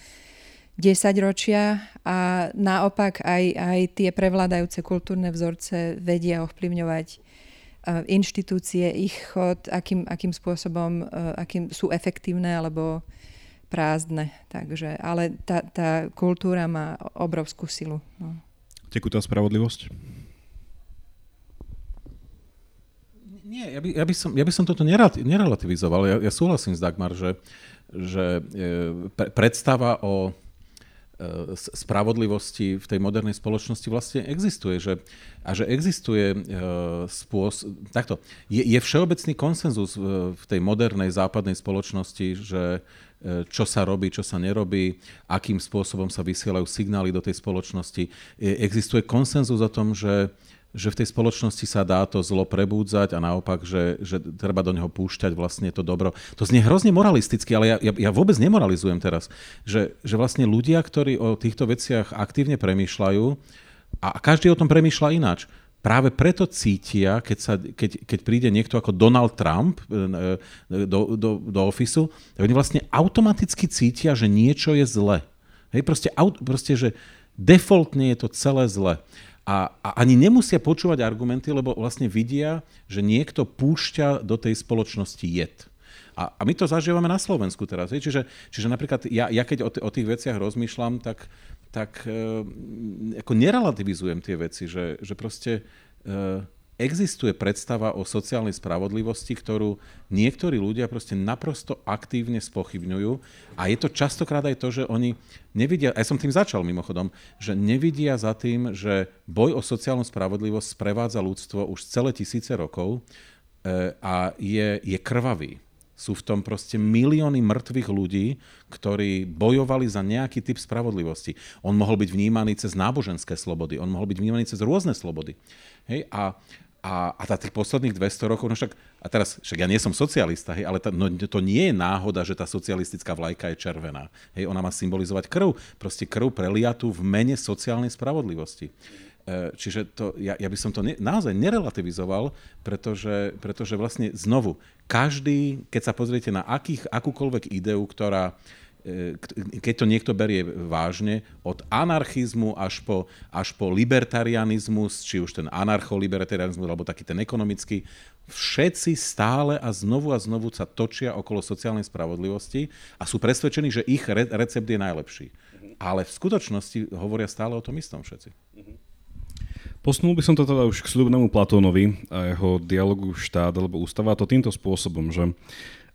10 ročia a naopak aj, aj tie prevládajúce kultúrne vzorce vedia ovplyvňovať uh, inštitúcie, ich chod, akým, akým spôsobom uh, akým sú efektívne alebo prázdne. Takže, ale tá, tá kultúra má obrovskú silu. No tekutá spravodlivosť? Nie, ja by, ja by, som, ja by som toto nerelativizoval. Ja, ja súhlasím s Dagmar, že, že e, pre, predstava o e, spravodlivosti v tej modernej spoločnosti vlastne existuje. Že, a že existuje e, spôsob... Takto, je, je všeobecný konsenzus v tej modernej západnej spoločnosti, že čo sa robí, čo sa nerobí, akým spôsobom sa vysielajú signály do tej spoločnosti. Existuje konsenzus o tom, že že v tej spoločnosti sa dá to zlo prebúdzať a naopak, že, že treba do neho púšťať vlastne to dobro. To znie hrozne moralisticky, ale ja, ja, ja vôbec nemoralizujem teraz. Že, že vlastne ľudia, ktorí o týchto veciach aktívne premýšľajú, a každý o tom premýšľa ináč, práve preto cítia, keď, sa, keď, keď príde niekto ako Donald Trump e, e, do, do, do ofisu, tak oni vlastne automaticky cítia, že niečo je zle. Hej, proste, proste, že defaultne je to celé zle a, a ani nemusia počúvať argumenty, lebo vlastne vidia, že niekto púšťa do tej spoločnosti jed. A, a my to zažívame na Slovensku teraz. Je? Čiže, čiže napríklad ja, ja keď o, t- o tých veciach rozmýšľam, tak, tak e, ako nerelativizujem tie veci, že, že proste e, existuje predstava o sociálnej spravodlivosti, ktorú niektorí ľudia proste naprosto aktívne spochybňujú a je to častokrát aj to, že oni nevidia, ja som tým začal mimochodom, že nevidia za tým, že boj o sociálnu spravodlivosť sprevádza ľudstvo už celé tisíce rokov e, a je, je krvavý. Sú v tom proste milióny mŕtvych ľudí, ktorí bojovali za nejaký typ spravodlivosti. On mohol byť vnímaný cez náboženské slobody, on mohol byť vnímaný cez rôzne slobody. Hej? A a, a za tých posledných 200 rokov, no však, a teraz, však ja nie som socialista, hej, ale ta, no, to nie je náhoda, že tá socialistická vlajka je červená. Hej, ona má symbolizovať krv, proste krv preliatú v mene sociálnej spravodlivosti. E, čiže to, ja, ja by som to ne, naozaj nerelativizoval, pretože, pretože vlastne znovu, každý, keď sa pozriete na akých, akúkoľvek ideu, ktorá, E, keď to niekto berie vážne, od anarchizmu až po, až po libertarianizmus, či už ten anarcho-libertarianizmus, alebo taký ten ekonomický, všetci stále a znovu a znovu sa točia okolo sociálnej spravodlivosti a sú presvedčení, že ich re- recept je najlepší. Ale v skutočnosti hovoria stále o tom istom všetci. Posunul by som to teda už k slubnému Platónovi a jeho dialogu štát alebo ústava to týmto spôsobom, že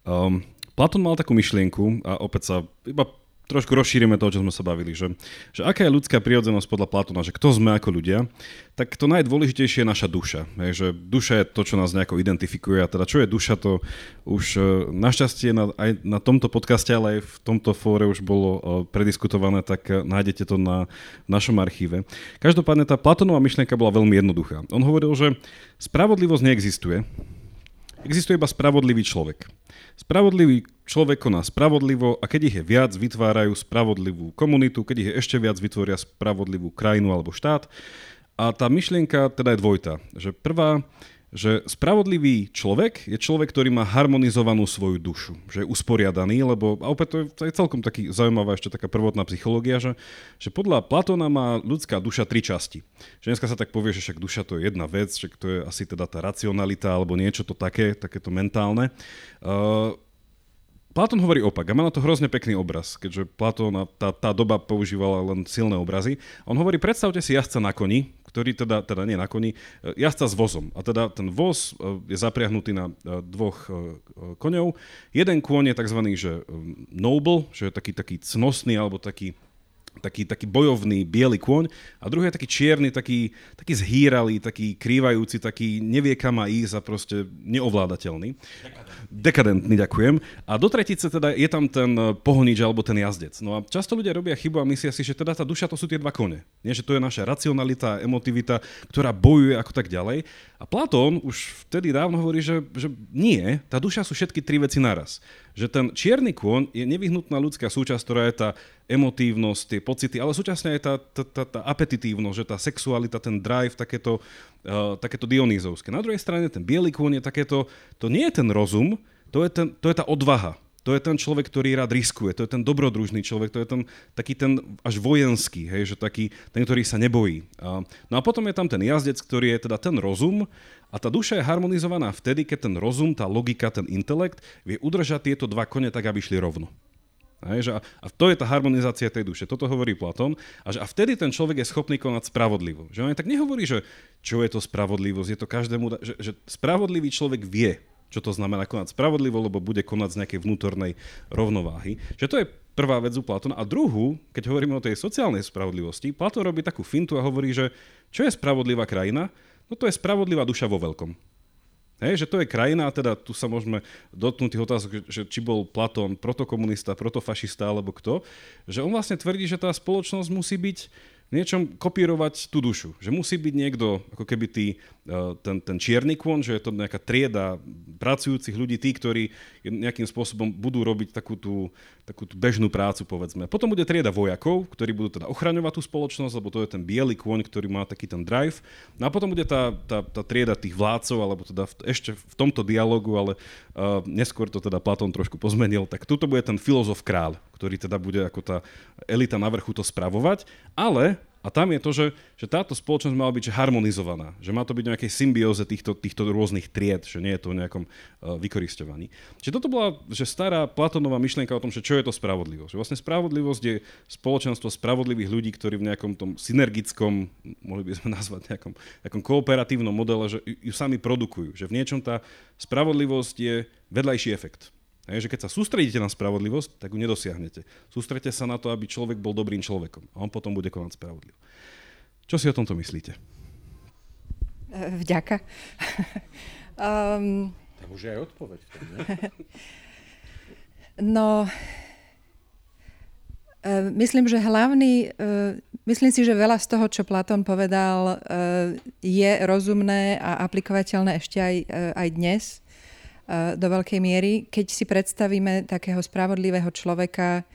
um, Platón mal takú myšlienku a opäť sa iba trošku rozšírime to, čo sme sa bavili, že, že aká je ľudská prírodzenosť podľa Platona, že kto sme ako ľudia, tak to najdôležitejšie je naša duša. Je, že duša je to, čo nás nejako identifikuje a teda čo je duša, to už e, našťastie na, aj na tomto podcaste, ale aj v tomto fóre už bolo e, prediskutované, tak e, nájdete to na našom archíve. Každopádne tá Platónová myšlienka bola veľmi jednoduchá. On hovoril, že spravodlivosť neexistuje, existuje iba spravodlivý človek. Spravodlivý človek koná spravodlivo a keď ich je viac, vytvárajú spravodlivú komunitu, keď ich je ešte viac, vytvoria spravodlivú krajinu alebo štát. A tá myšlienka teda je dvojta. Že prvá, že spravodlivý človek je človek, ktorý má harmonizovanú svoju dušu, že je usporiadaný, lebo, a opäť to je, to je celkom taký zaujímavá ešte taká prvotná psychológia, že, že podľa Platóna má ľudská duša tri časti. Že dneska sa tak povie, že však duša to je jedna vec, že to je asi teda tá racionalita alebo niečo to také, takéto mentálne. Uh, Platón hovorí opak a má na to hrozne pekný obraz, keďže Platón tá, tá doba používala len silné obrazy. On hovorí, predstavte si jazdca na koni, ktorý teda, teda nie na koni, e, jazdca s vozom. A teda ten voz e, je zapriahnutý na e, dvoch koňov. Jeden kôň je tzv. Že noble, že je taký, taký cnostný alebo taký taký, taký bojovný biely kôň a druhý je taký čierny, taký, taký zhýralý, taký krývajúci, taký nevie kam má ísť a proste neovládateľný. Dekadentný, ďakujem. A do tretice teda je tam ten pohonič alebo ten jazdec. No a často ľudia robia chybu a myslia si, že teda tá duša to sú tie dva kone. Nie, že to je naša racionalita, emotivita, ktorá bojuje ako tak ďalej. A Platón už vtedy dávno hovorí, že, že nie, tá duša sú všetky tri veci naraz. Že ten čierny kôň je nevyhnutná ľudská súčasť, ktorá je tá emotívnosť, tie pocity, ale súčasne aj tá, tá, tá, tá apetitívnosť, že tá sexualita, ten drive, takéto, uh, takéto dionýzovské. Na druhej strane ten biely kôň je takéto, to nie je ten rozum, to je, ten, to je tá odvaha. To je ten človek, ktorý rád riskuje, to je ten dobrodružný človek, to je ten taký ten až vojenský, hej, že taký, ten, ktorý sa nebojí. A, no a potom je tam ten jazdec, ktorý je teda ten rozum a tá duša je harmonizovaná vtedy, keď ten rozum, tá logika, ten intelekt vie udržať tieto dva kone tak, aby šli rovno. A, a to je tá harmonizácia tej duše. Toto hovorí Platón. A, že, a vtedy ten človek je schopný konať spravodlivo. Že on tak nehovorí, že čo je to spravodlivosť. Je to každému... Že, že spravodlivý človek vie, čo to znamená konať spravodlivo, lebo bude konať z nejakej vnútornej rovnováhy. Že to je prvá vec u Platona. A druhú, keď hovoríme o tej sociálnej spravodlivosti, Platón robí takú fintu a hovorí, že čo je spravodlivá krajina? No to je spravodlivá duša vo veľkom. Hej, že to je krajina, teda tu sa môžeme dotknúť tých otázok, že či bol Platón protokomunista, protofašista alebo kto, že on vlastne tvrdí, že tá spoločnosť musí byť niečom kopírovať tú dušu. Že musí byť niekto, ako keby tý, e, ten, ten čierny kôň, že je to nejaká trieda pracujúcich ľudí, tí, ktorí nejakým spôsobom budú robiť takú tú, takú tú bežnú prácu, povedzme. Potom bude trieda vojakov, ktorí budú teda ochraňovať tú spoločnosť, lebo to je ten biely kôň, ktorý má taký ten drive. No a potom bude tá, tá, tá trieda tých vládcov, alebo teda v, ešte v tomto dialogu, ale uh, neskôr to teda Platón trošku pozmenil, tak tuto bude ten filozof kráľ, ktorý teda bude ako tá elita na vrchu to spravovať, ale a tam je to, že, že táto spoločnosť mala byť harmonizovaná, že má to byť v nejakej symbióze týchto, týchto rôznych tried, že nie je to v nejakom uh, vykoristovaní. Čiže toto bola že stará Platonová myšlienka o tom, že čo je to spravodlivosť. Že vlastne spravodlivosť je spoločenstvo spravodlivých ľudí, ktorí v nejakom tom synergickom, mohli by sme nazvať nejakom, nejakom kooperatívnom modele, že ju sami produkujú. Že v niečom tá spravodlivosť je vedľajší efekt. Hej, že keď sa sústredíte na spravodlivosť, tak ju nedosiahnete. Sústredite sa na to, aby človek bol dobrým človekom a on potom bude konať spravodlivo. Čo si o tomto myslíte? E, vďaka. um, tak už je aj odpoveď. Tom, no, e, myslím, že hlavný, e, myslím si, že veľa z toho, čo Platón povedal, je rozumné a aplikovateľné ešte aj, aj dnes do veľkej miery. Keď si predstavíme takého spravodlivého človeka,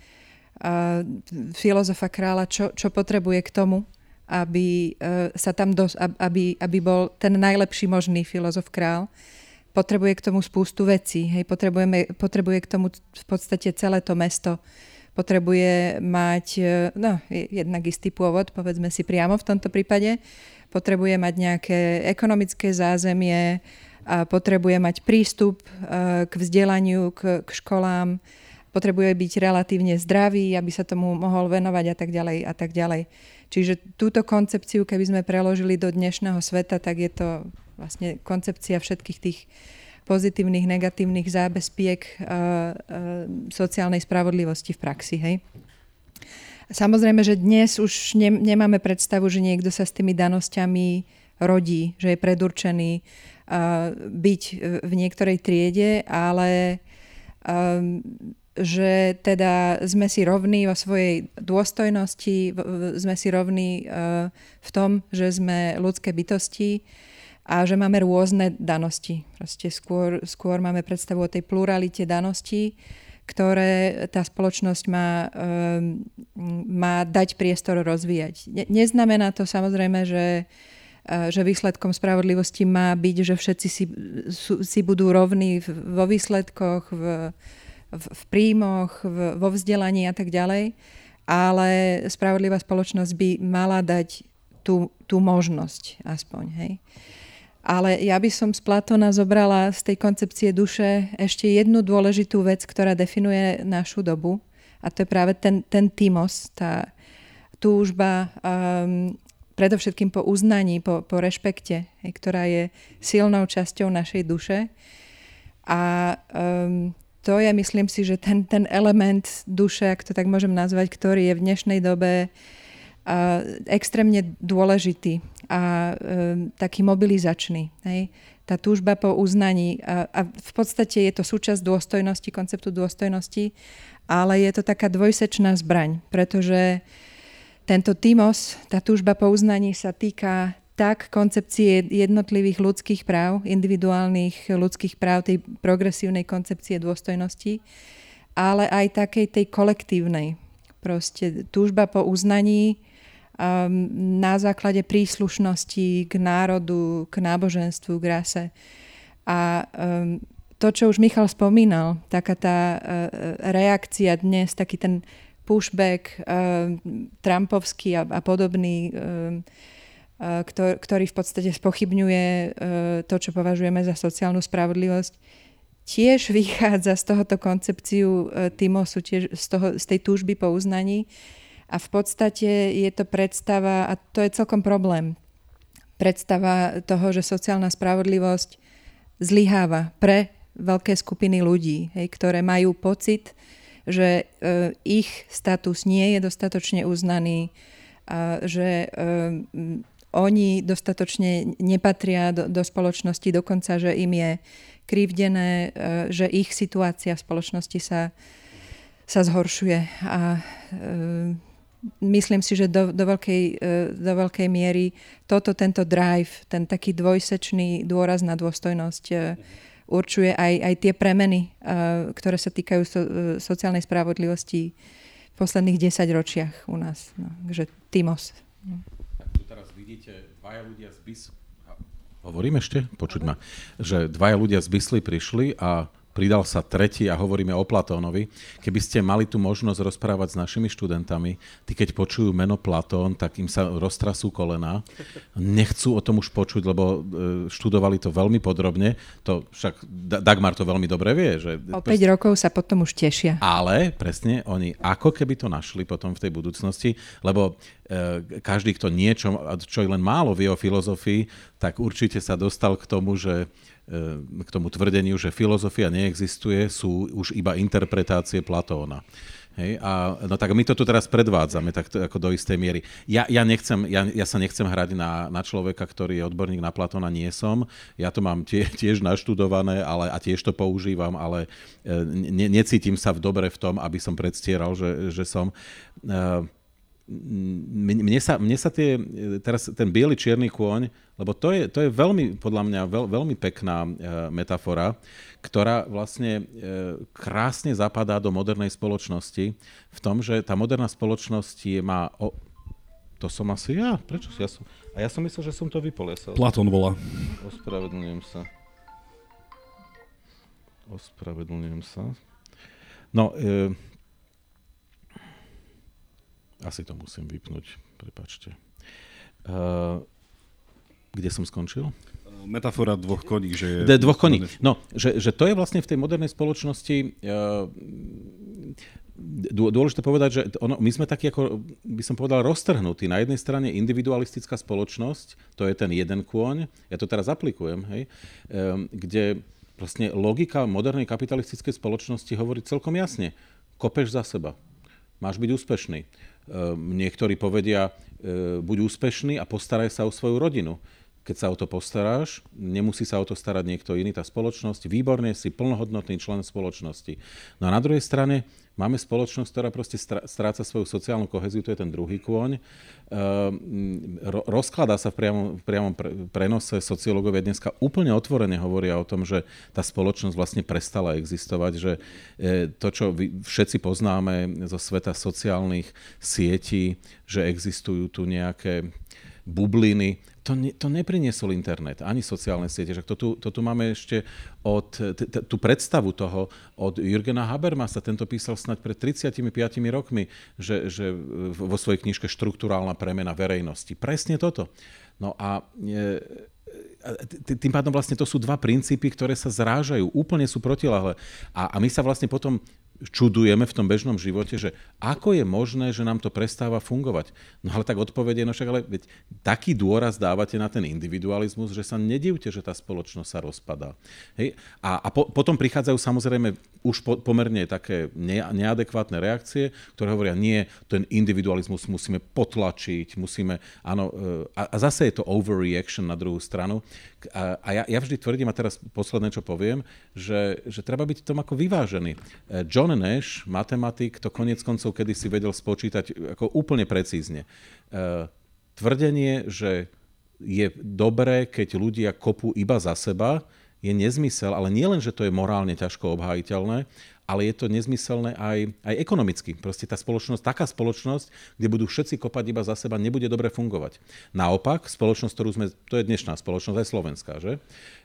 filozofa kráľa, čo, čo potrebuje k tomu, aby e, sa tam dos, aby, aby bol ten najlepší možný filozof král, potrebuje k tomu spústu vecí. Hej, potrebujeme, potrebuje k tomu v podstate celé to mesto. Potrebuje mať e, no, jednak istý pôvod, povedzme si priamo v tomto prípade. Potrebuje mať nejaké ekonomické zázemie, a potrebuje mať prístup e, k vzdelaniu, k, k školám, potrebuje byť relatívne zdravý, aby sa tomu mohol venovať a tak ďalej a tak ďalej. Čiže túto koncepciu, keby sme preložili do dnešného sveta, tak je to vlastne koncepcia všetkých tých pozitívnych, negatívnych zábezpiek uh, uh, sociálnej spravodlivosti v praxi. Hej? Samozrejme, že dnes už ne, nemáme predstavu, že niekto sa s tými danosťami rodí, že je predurčený byť v niektorej triede, ale um, že teda sme si rovní vo svojej dôstojnosti, sme si rovní uh, v tom, že sme ľudské bytosti a že máme rôzne danosti. Proste skôr, skôr máme predstavu o tej pluralite daností, ktoré tá spoločnosť má, um, má dať priestor rozvíjať. Ne, neznamená to samozrejme, že že výsledkom spravodlivosti má byť, že všetci si, si budú rovní vo výsledkoch, v, v, v príjmoch, v, vo vzdelaní a tak ďalej. Ale spravodlivá spoločnosť by mala dať tú, tú možnosť aspoň. Hej. Ale ja by som z Platona zobrala z tej koncepcie duše ešte jednu dôležitú vec, ktorá definuje našu dobu. A to je práve ten, ten timos, tá túžba um, predovšetkým po uznaní, po, po rešpekte, hej, ktorá je silnou časťou našej duše. A um, to je, myslím si, že ten, ten element duše, ak to tak môžem nazvať, ktorý je v dnešnej dobe uh, extrémne dôležitý a um, taký mobilizačný. Hej. Tá túžba po uznaní. A, a v podstate je to súčasť dôstojnosti, konceptu dôstojnosti, ale je to taká dvojsečná zbraň, pretože uh, tento týmos, tá túžba po uznaní sa týka tak koncepcie jednotlivých ľudských práv, individuálnych ľudských práv, tej progresívnej koncepcie dôstojnosti, ale aj takej tej kolektívnej. Proste túžba po uznaní um, na základe príslušnosti k národu, k náboženstvu, k rase. A um, to, čo už Michal spomínal, taká tá uh, reakcia dnes, taký ten pushback uh, Trumpovský a, a podobný, uh, uh, ktor, ktorý v podstate spochybňuje uh, to, čo považujeme za sociálnu spravodlivosť, tiež vychádza z tohoto koncepciu e, Timosu, tiež z, toho, z tej túžby po uznaní. A v podstate je to predstava, a to je celkom problém, predstava toho, že sociálna spravodlivosť zlyháva pre veľké skupiny ľudí, hej, ktoré majú pocit, že e, ich status nie je dostatočne uznaný, že e, oni dostatočne nepatria do, do spoločnosti, dokonca, že im je krivdené, e, že ich situácia v spoločnosti sa, sa zhoršuje. A myslím si, že do, do, veľkej, do veľkej miery toto, tento drive, ten taký dvojsečný dôraz na dôstojnosť určuje aj, aj tie premeny, e, ktoré sa týkajú so, sociálnej spravodlivosti v posledných 10 ročiach u nás. No, takže Timos. Tak tu teraz vidíte dvaja ľudia z BIS. Hovorím ešte? Počuť ma. Že dvaja ľudia z Bisly prišli a pridal sa tretí a hovoríme o Platónovi. Keby ste mali tu možnosť rozprávať s našimi študentami, tí keď počujú meno Platón, tak im sa roztrasú kolena. Nechcú o tom už počuť, lebo e, študovali to veľmi podrobne. To však Dagmar to veľmi dobre vie. Že o 5 rokov sa potom už tešia. Ale presne, oni ako keby to našli potom v tej budúcnosti, lebo e, každý, kto niečo, čo len málo vie o filozofii, tak určite sa dostal k tomu, že k tomu tvrdeniu, že filozofia neexistuje, sú už iba interpretácie Platóna. Hej, a, no tak my to tu teraz predvádzame tak to, ako do istej miery. Ja, ja, nechcem, ja, ja sa nechcem hrať na, na človeka, ktorý je odborník na Platóna, nie som. Ja to mám tie, tiež naštudované ale, a tiež to používam, ale e, ne, necítim sa v dobre v tom, aby som predstieral, že, že som. Uh, mne sa, mne sa tie, teraz ten biely čierny kôň, lebo to je, to je veľmi, podľa mňa, veľ, veľmi pekná e, metafora, ktorá vlastne e, krásne zapadá do modernej spoločnosti v tom, že tá moderná spoločnosť má... O, to som asi ja? Prečo? Ja som, a ja som myslel, že som to vypol. Ja sa... Platón volá. Ospravedlňujem sa. Ospravedlňujem sa. No, e, asi to musím vypnúť, prepačte. Uh, kde som skončil? Metafora dvoch koní, že je... De, dvoch koní. No, že, že to je vlastne v tej modernej spoločnosti... Uh, dôležité povedať, že ono, my sme takí, ako by som povedal, roztrhnutí. Na jednej strane individualistická spoločnosť, to je ten jeden kôň, ja to teraz aplikujem, hej, um, kde vlastne logika modernej kapitalistickej spoločnosti hovorí celkom jasne. Kopeš za seba. Máš byť úspešný niektorí povedia, ehm, buď úspešný a postaraj sa o svoju rodinu. Keď sa o to postaráš, nemusí sa o to starať niekto iný, tá spoločnosť, výborne si plnohodnotný člen spoločnosti. No a na druhej strane máme spoločnosť, ktorá proste stráca svoju sociálnu koheziu, to je ten druhý kôň. Ehm, rozkladá sa v priamom, v priamom prenose, sociológovia dneska úplne otvorene hovoria o tom, že tá spoločnosť vlastne prestala existovať, že e, to, čo všetci poznáme zo sveta sociálnych sietí, že existujú tu nejaké bubliny, to, ne, to nepriniesol internet, ani sociálne siete. Že to, tu, to tu máme ešte od, t, t, tú predstavu toho od Jürgena Habermasa, tento písal snať pred 35 rokmi, že, že vo svojej knižke Štruktúrálna premena verejnosti. Presne toto. No a e, tým pádom vlastne to sú dva princípy, ktoré sa zrážajú, úplne sú protilahle. A, a my sa vlastne potom čudujeme v tom bežnom živote, že ako je možné, že nám to prestáva fungovať. No ale tak odpovedie, no však ale veď, taký dôraz dávate na ten individualizmus, že sa nedivte, že tá spoločnosť sa rozpadá. Hej? A, a po, potom prichádzajú samozrejme už po, pomerne také ne, neadekvátne reakcie, ktoré hovoria, nie, ten individualizmus musíme potlačiť, musíme, áno, e, a, a zase je to overreaction na druhú stranu. A, a ja, ja vždy tvrdím, a teraz posledné, čo poviem, že, že treba byť tom ako vyvážený. E, John Nash, matematik, to konec koncov kedy si vedel spočítať ako úplne precízne. E, tvrdenie, že je dobré, keď ľudia kopú iba za seba, je nezmysel, ale nie len, že to je morálne ťažko obhajiteľné, ale je to nezmyselné aj, aj ekonomicky. Proste tá spoločnosť, taká spoločnosť, kde budú všetci kopať iba za seba, nebude dobre fungovať. Naopak, spoločnosť, ktorú sme, to je dnešná spoločnosť, aj slovenská, že?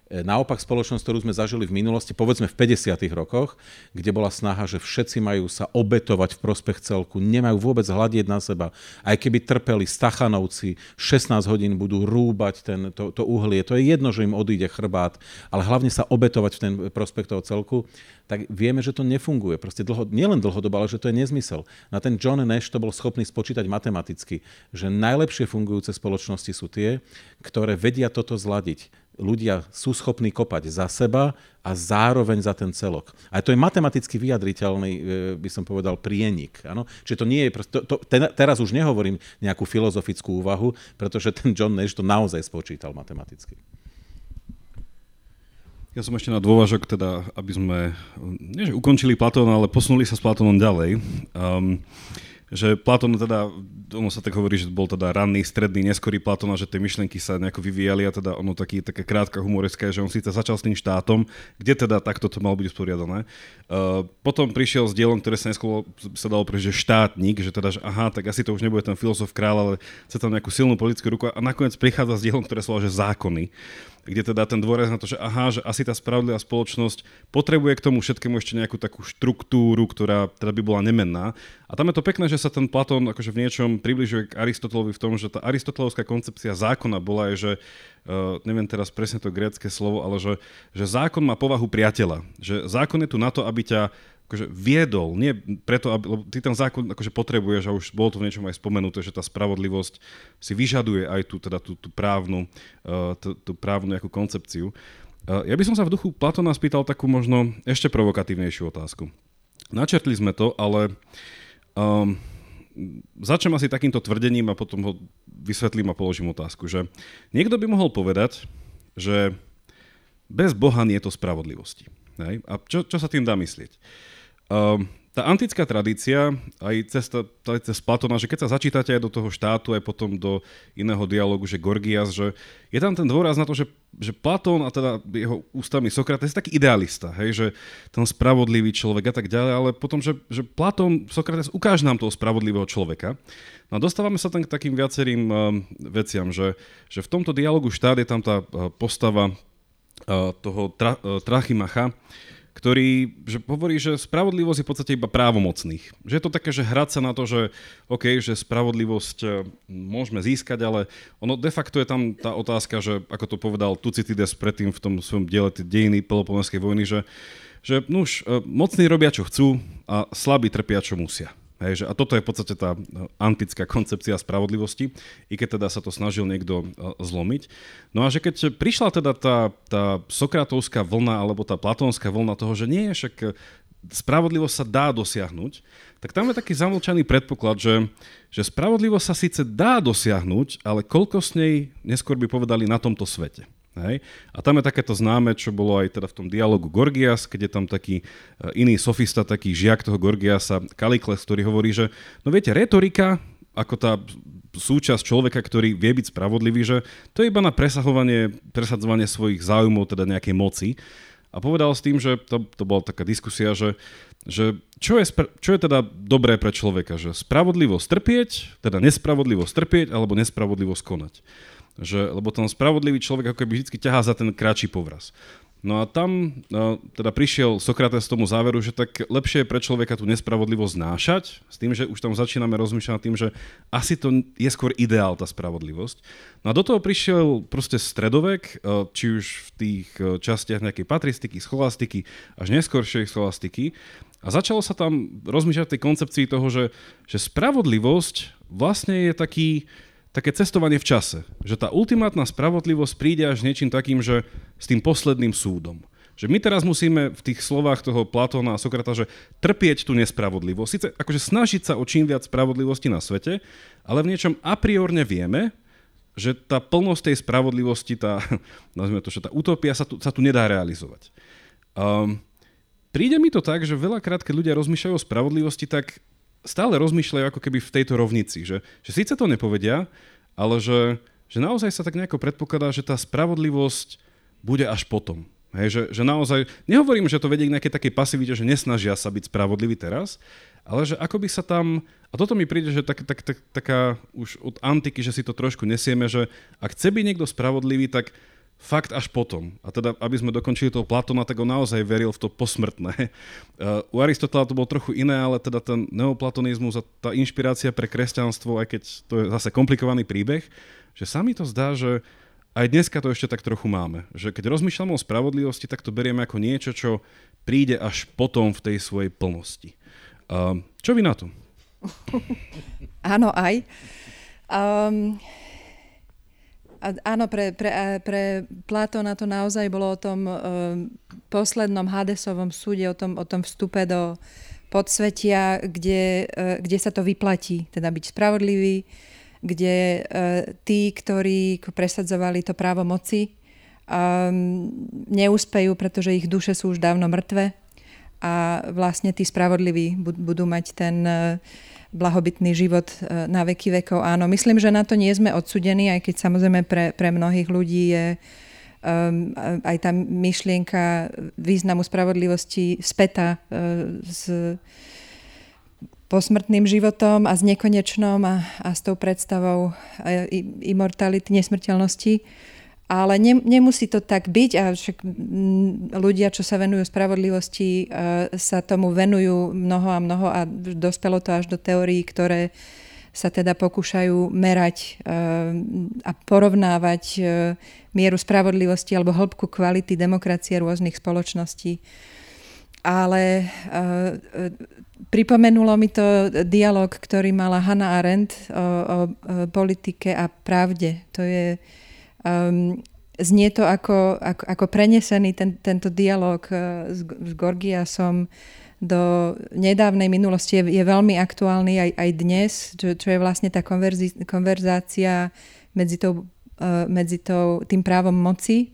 E, naopak spoločnosť, ktorú sme zažili v minulosti, povedzme v 50. rokoch, kde bola snaha, že všetci majú sa obetovať v prospech celku, nemajú vôbec hľadieť na seba. Aj keby trpeli Stachanovci, 16 hodín budú rúbať ten, to, to uhlie, to je jedno, že im odíde chrbát, ale hlavne sa obetovať v ten prospech toho celku, tak vieme, že to nefunguje. Proste dlho, nielen dlhodobo, ale že to je nezmysel. Na ten John Nash to bol schopný spočítať matematicky, že najlepšie fungujúce spoločnosti sú tie, ktoré vedia toto zladiť ľudia sú schopní kopať za seba a zároveň za ten celok. A to je matematicky vyjadriteľný, e, by som povedal, prienik. Ano? Čiže to nie je, to, to, teraz už nehovorím nejakú filozofickú úvahu, pretože ten John Nash to naozaj spočítal matematicky. Ja som ešte na dôvažok, teda, aby sme, nie že ukončili Platóna, ale posunuli sa s Platónom ďalej. Um, že Platón teda, ono sa tak hovorí, že bol teda ranný, stredný, neskorý Platón a že tie myšlenky sa nejako vyvíjali a teda ono taký, také krátka humoreské, že on síce začal s tým štátom, kde teda takto to malo byť usporiadané. Uh, potom prišiel s dielom, ktoré sa neskôr sa dalo pre, že štátnik, že teda, že aha, tak asi to už nebude ten filozof král, ale chce tam nejakú silnú politickú ruku a nakoniec prichádza s dielom, ktoré sa volá, že zákony kde teda ten dôraz na to, že aha, že asi tá spravodlivá spoločnosť potrebuje k tomu všetkému ešte nejakú takú štruktúru, ktorá teda by bola nemenná. A tam je to pekné, že sa ten Platón akože v niečom približuje k Aristotelovi v tom, že tá aristotelovská koncepcia zákona bola aj, že uh, neviem teraz presne to grécké slovo, ale že, že zákon má povahu priateľa. Že zákon je tu na to, aby ťa akože viedol, nie preto, aby, lebo ty ten zákon akože potrebuješ a už bolo to v niečom aj spomenuté, že tá spravodlivosť si vyžaduje aj tú, teda tú, tú právnu, uh, tú, tú právnu nejakú koncepciu. Uh, ja by som sa v duchu Platona spýtal takú možno ešte provokatívnejšiu otázku. Načrtli sme to, ale um, začnem asi takýmto tvrdením a potom ho vysvetlím a položím otázku, že niekto by mohol povedať, že bez Boha nie je to spravodlivosti. Hej? A čo, čo sa tým dá myslieť? Um, tá antická tradícia, aj cez, aj cez Platona, že keď sa začítate aj do toho štátu, aj potom do iného dialogu, že Gorgias, že je tam ten dôraz na to, že, že Platón a teda jeho ústavný Sokrates je taký idealista, hej, že ten spravodlivý človek a tak ďalej, ale potom, že, že Platón, Sokrates ukáže nám toho spravodlivého človeka. No a dostávame sa tam k takým viacerým um, veciam, že, že v tomto dialogu štát je tam tá uh, postava uh, toho tra, uh, Trachimacha, ktorý že hovorí, že spravodlivosť je v podstate iba právomocných. Že je to také, že hrať sa na to, že OK, že spravodlivosť e, môžeme získať, ale ono de facto je tam tá otázka, že ako to povedal Tucitides predtým v tom svojom diele dejiny Peloponeskej vojny, že, že nuž, e, mocní robia čo chcú a slabí trpia čo musia. Hej, že, a toto je v podstate tá e, antická koncepcia spravodlivosti, i keď teda sa to snažil niekto uh, zlomiť. No a že keď prišla teda tá, tá sokratovská vlna alebo tá platónska vlna toho, že nie, však e, spravodlivosť sa dá dosiahnuť, tak tam je taký zamlčaný predpoklad, že, že spravodlivosť sa síce dá dosiahnuť, ale koľko s nej neskôr by povedali na tomto svete. Hej? A tam je takéto známe, čo bolo aj teda v tom dialogu Gorgias, je tam taký e, iný sofista, taký žiak toho Gorgiasa, Kalikles, ktorý hovorí, že no viete, retorika, ako tá súčasť človeka, ktorý vie byť spravodlivý, že to je iba na presahovanie, presadzovanie svojich záujmov, teda nejakej moci. A povedal s tým, že to, to bola taká diskusia, že, že čo, je, čo je teda dobré pre človeka, že spravodlivosť trpieť, teda nespravodlivosť trpieť, alebo nespravodlivosť konať. Že, lebo ten spravodlivý človek ako keby vždy ťahá za ten kratší povraz. No a tam no, teda prišiel Sokrates tomu záveru, že tak lepšie je pre človeka tú nespravodlivosť znášať, s tým, že už tam začíname rozmýšľať nad tým, že asi to je skôr ideál tá spravodlivosť. No a do toho prišiel proste stredovek, e, či už v tých e, častiach nejakej patristiky, scholastiky, až neskôršej scholastiky. A začalo sa tam rozmýšľať tej koncepcii toho, že, že spravodlivosť vlastne je taký, také cestovanie v čase. Že tá ultimátna spravodlivosť príde až niečím takým, že s tým posledným súdom. Že my teraz musíme v tých slovách toho Platóna a Sokrata, že trpieť tú nespravodlivosť. Sice akože snažiť sa o čím viac spravodlivosti na svete, ale v niečom a priorne vieme, že tá plnosť tej spravodlivosti, tá, nazvime to, že tá utopia sa tu, sa tu nedá realizovať. Um, príde mi to tak, že veľakrát, keď ľudia rozmýšľajú o spravodlivosti, tak stále rozmýšľajú ako keby v tejto rovnici, že, že síce to nepovedia, ale že, že naozaj sa tak nejako predpokladá, že tá spravodlivosť bude až potom. Hej, že, že naozaj, nehovorím, že to vedie k nejakej takej pasivite, že nesnažia sa byť spravodliví teraz, ale že ako by sa tam, a toto mi príde, že tak, tak, tak, taká už od antiky, že si to trošku nesieme, že ak chce byť niekto spravodlivý, tak fakt až potom. A teda, aby sme dokončili toho Platona, tak on naozaj veril v to posmrtné. Uh, u Aristotela to bolo trochu iné, ale teda ten neoplatonizmus a tá inšpirácia pre kresťanstvo, aj keď to je zase komplikovaný príbeh, že sa mi to zdá, že aj dneska to ešte tak trochu máme. Že keď rozmýšľame o spravodlivosti, tak to berieme ako niečo, čo príde až potom v tej svojej plnosti. Uh, čo vy na to? Áno, aj. Um, áno, pre, pre, pre Platóna to naozaj bolo o tom um, poslednom Hadesovom súde, o tom, o tom vstupe do podsvetia, kde, uh, kde sa to vyplatí, teda byť spravodlivý, kde uh, tí, ktorí presadzovali to právo moci, um, neúspejú, pretože ich duše sú už dávno mŕtve a vlastne tí spravodliví budú mať ten uh, blahobytný život e, na veky vekov. Áno, myslím, že na to nie sme odsudení, aj keď samozrejme pre, pre mnohých ľudí je um, aj tá myšlienka významu spravodlivosti späta uh, s posmrtným životom a s nekonečnom a, a s tou predstavou imortality, nesmrteľnosti. Ale ne, nemusí to tak byť a však ľudia, čo sa venujú spravodlivosti, sa tomu venujú mnoho a mnoho a dospelo to až do teórií, ktoré sa teda pokúšajú merať a porovnávať mieru spravodlivosti alebo hĺbku kvality demokracie rôznych spoločností. Ale pripomenulo mi to dialog, ktorý mala Hannah Arendt o, o politike a pravde. To je Um, znie to ako, ako, ako prenesený ten, tento dialog uh, s, s Gorgiasom do nedávnej minulosti. Je, je veľmi aktuálny aj, aj dnes, čo, čo je vlastne tá konverzi, konverzácia medzi, tou, uh, medzi tou, tým právom moci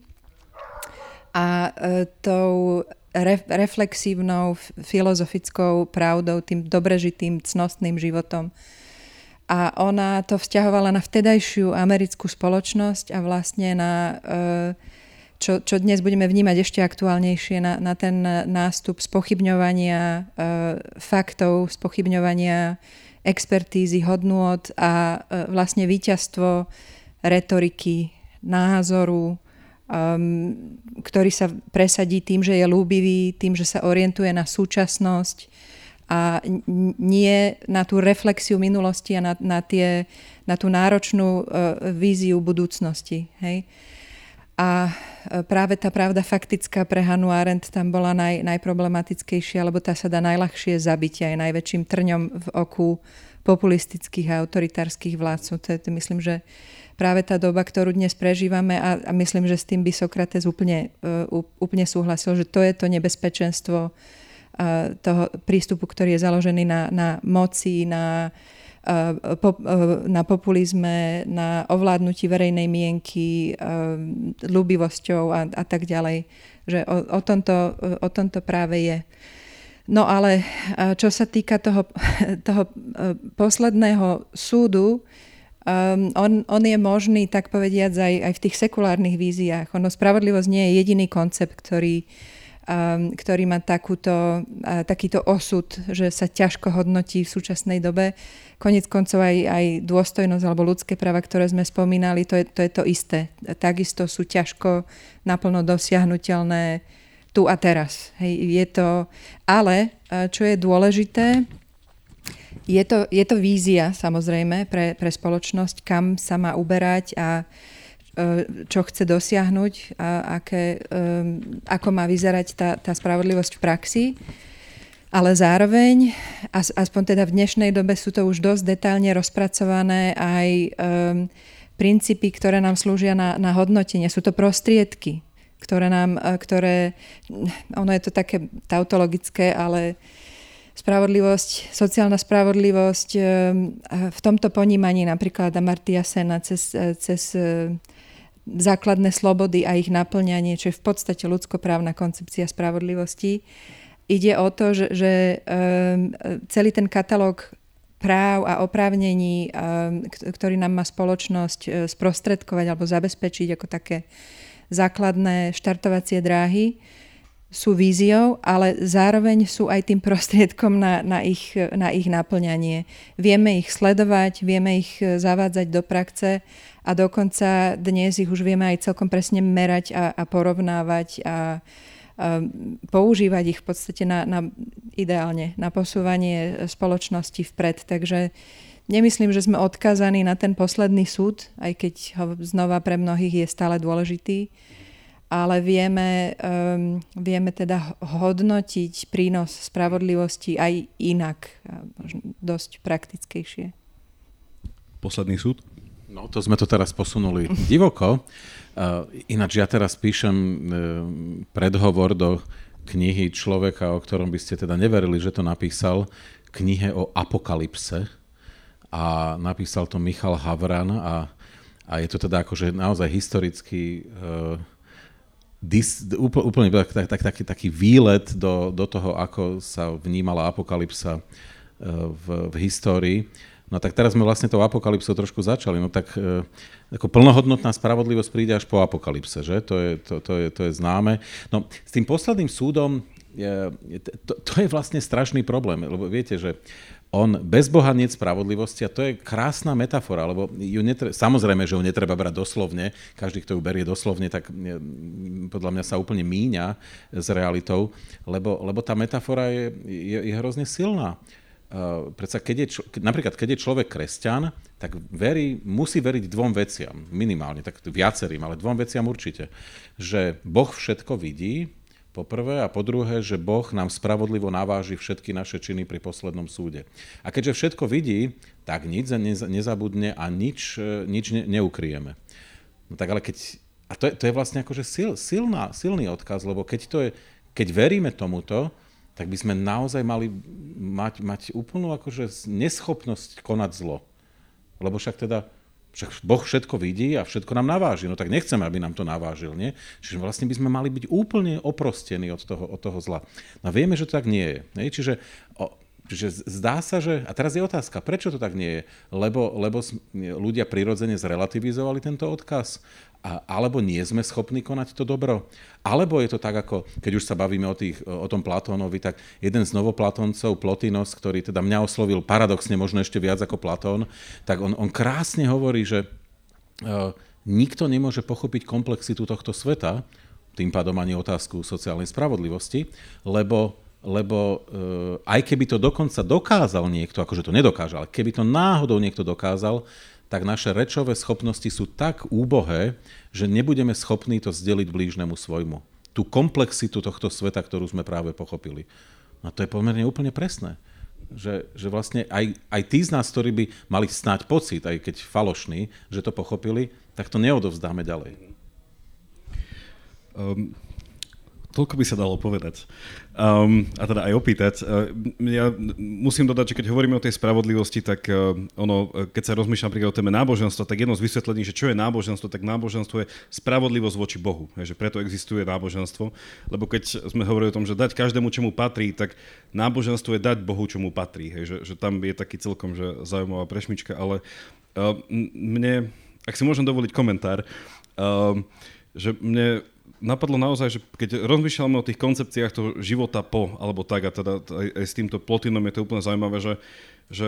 a uh, tou re, reflexívnou filozofickou pravdou, tým dobrežitým, cnostným životom a ona to vzťahovala na vtedajšiu americkú spoločnosť a vlastne na, e, čo, čo dnes budeme vnímať ešte aktuálnejšie, na, na ten nástup spochybňovania e, faktov, spochybňovania expertízy, hodnôt a e, vlastne víťazstvo retoriky, názoru, um, ktorý sa presadí tým, že je lúbivý, tým, že sa orientuje na súčasnosť, a nie na tú reflexiu minulosti a na, na, tie, na tú náročnú uh, víziu budúcnosti. Hej? A e, práve tá pravda faktická pre Hanu Arendt tam bola naj, najproblematickejšia, lebo tá sa dá najľahšie zabiť aj najväčším trňom v oku populistických a autoritárskych vládcov. To je, to myslím, že práve tá doba, ktorú dnes prežívame a, a myslím, že s tým by Sokrates úplne, uh, úplne súhlasil, že to je to nebezpečenstvo toho prístupu, ktorý je založený na, na moci, na, na populizme, na ovládnutí verejnej mienky, ľúbivosťou a, a tak ďalej. Že o, o, tomto, o tomto práve je. No ale čo sa týka toho, toho posledného súdu, Um, on, on je možný, tak povediať, aj, aj v tých sekulárnych víziách. Ono, spravodlivosť nie je jediný koncept, ktorý Um, ktorý má takúto, takýto osud, že sa ťažko hodnotí v súčasnej dobe. Konec koncov aj, aj dôstojnosť alebo ľudské práva, ktoré sme spomínali, to je, to je to isté. Takisto sú ťažko naplno dosiahnutelné tu a teraz. Hej, je to, ale čo je dôležité, je to, je to vízia samozrejme pre, pre spoločnosť, kam sa má uberať a E, čo chce dosiahnuť a aké, ako má vyzerať tá, tá spravodlivosť v praxi. Ale zároveň, aspoň teda v dnešnej dobe sú to už dosť detailne rozpracované aj um, princípy, ktoré nám slúžia na, na hodnotenie. Sú to prostriedky, ktoré nám, e, ktoré, ono je to také tautologické, ale spravodlivosť, sociálna spravodlivosť v tomto ponímaní napríklad Amartya Sena cez, cez základné slobody a ich naplňanie, čo je v podstate ľudskoprávna koncepcia spravodlivosti. Ide o to, že, že um, celý ten katalóg práv a oprávnení, um, ktorý nám má spoločnosť uh, sprostredkovať alebo zabezpečiť ako také základné štartovacie dráhy, sú víziou, ale zároveň sú aj tým prostriedkom na, na, ich, na ich naplňanie. Vieme ich sledovať, vieme ich zavádzať do praxe a dokonca dnes ich už vieme aj celkom presne merať a, a porovnávať a, a používať ich v podstate na, na, ideálne na posúvanie spoločnosti vpred. Takže nemyslím, že sme odkázaní na ten posledný súd, aj keď ho znova pre mnohých je stále dôležitý ale vieme, um, vieme teda hodnotiť prínos spravodlivosti aj inak, možno dosť praktickejšie. Posledný súd? No, to sme to teraz posunuli divoko. Uh, ináč ja teraz píšem uh, predhovor do knihy človeka, o ktorom by ste teda neverili, že to napísal, knihe o apokalypse. A napísal to Michal Havran a, a je to teda akože naozaj historický uh, dis, úplne tak, tak, taký, taký výlet do, do toho, ako sa vnímala apokalypsa e, v, v histórii. No tak teraz sme vlastne tou apokalypsou trošku začali. No tak e, ako plnohodnotná spravodlivosť príde až po apokalypse, že? To je, to, to je, to je známe. No s tým posledným súdom, je, to, to je vlastne strašný problém, lebo viete, že on bez Boha nie spravodlivosti a to je krásna metafora, lebo ju netre- samozrejme, že ju netreba brať doslovne, každý, kto ju berie doslovne, tak podľa mňa sa úplne míňa s realitou, lebo, lebo tá metafora je, je, je hrozne silná. Uh, predsa keď je, napríklad, keď je človek kresťan, tak verí, musí veriť dvom veciam, minimálne, tak viacerým, ale dvom veciam určite. Že Boh všetko vidí, po prvé a po druhé, že Boh nám spravodlivo naváži všetky naše činy pri poslednom súde. A keďže všetko vidí, tak nič nezabudne a nič, e, nič neukryjeme. No tak ale keď... A to je, to je vlastne akože sil, silná, silný odkaz, lebo keď, to je, keď veríme tomuto, tak by sme naozaj mali mať, mať úplnú akože neschopnosť konať zlo. Lebo však teda však Boh všetko vidí a všetko nám naváži. No tak nechceme, aby nám to navážil, nie? Čiže vlastne by sme mali byť úplne oprostení od toho, od toho zla. No vieme, že to tak nie je. Nie? Čiže o, Čiže zdá sa, že... A teraz je otázka, prečo to tak nie je? Lebo, lebo ľudia prirodzene zrelativizovali tento odkaz? Alebo nie sme schopní konať to dobro? Alebo je to tak, ako keď už sa bavíme o, tých, o tom Platónovi, tak jeden z novoplatóncov, Plotinos, ktorý teda mňa oslovil paradoxne možno ešte viac ako Platón, tak on, on krásne hovorí, že uh, nikto nemôže pochopiť komplexitu tohto sveta, tým pádom ani otázku sociálnej spravodlivosti, lebo lebo uh, aj keby to dokonca dokázal niekto, akože to nedokáže, ale keby to náhodou niekto dokázal, tak naše rečové schopnosti sú tak úbohé, že nebudeme schopní to zdeliť blížnemu svojmu. Tú komplexitu tohto sveta, ktorú sme práve pochopili. No to je pomerne úplne presné. Že, že vlastne aj, aj tí z nás, ktorí by mali snáď pocit, aj keď falošný, že to pochopili, tak to neodovzdáme ďalej. Um, Toľko by sa dalo povedať. Um, a teda aj opýtať. Uh, ja musím dodať, že keď hovoríme o tej spravodlivosti, tak uh, ono, uh, keď sa rozmýšľam napríklad o téme náboženstva, tak jedno z vysvetlení, že čo je náboženstvo, tak náboženstvo je spravodlivosť voči Bohu. Je, že preto existuje náboženstvo. Lebo keď sme hovorili o tom, že dať každému, čomu patrí, tak náboženstvo je dať Bohu, čomu patrí. Hej, že, že tam je taký celkom že zaujímavá prešmička, ale uh, mne, ak si môžem dovoliť komentár, uh, že mne napadlo naozaj, že keď rozmýšľame o tých koncepciách toho života po, alebo tak, a teda aj, s týmto plotinom je to úplne zaujímavé, že, že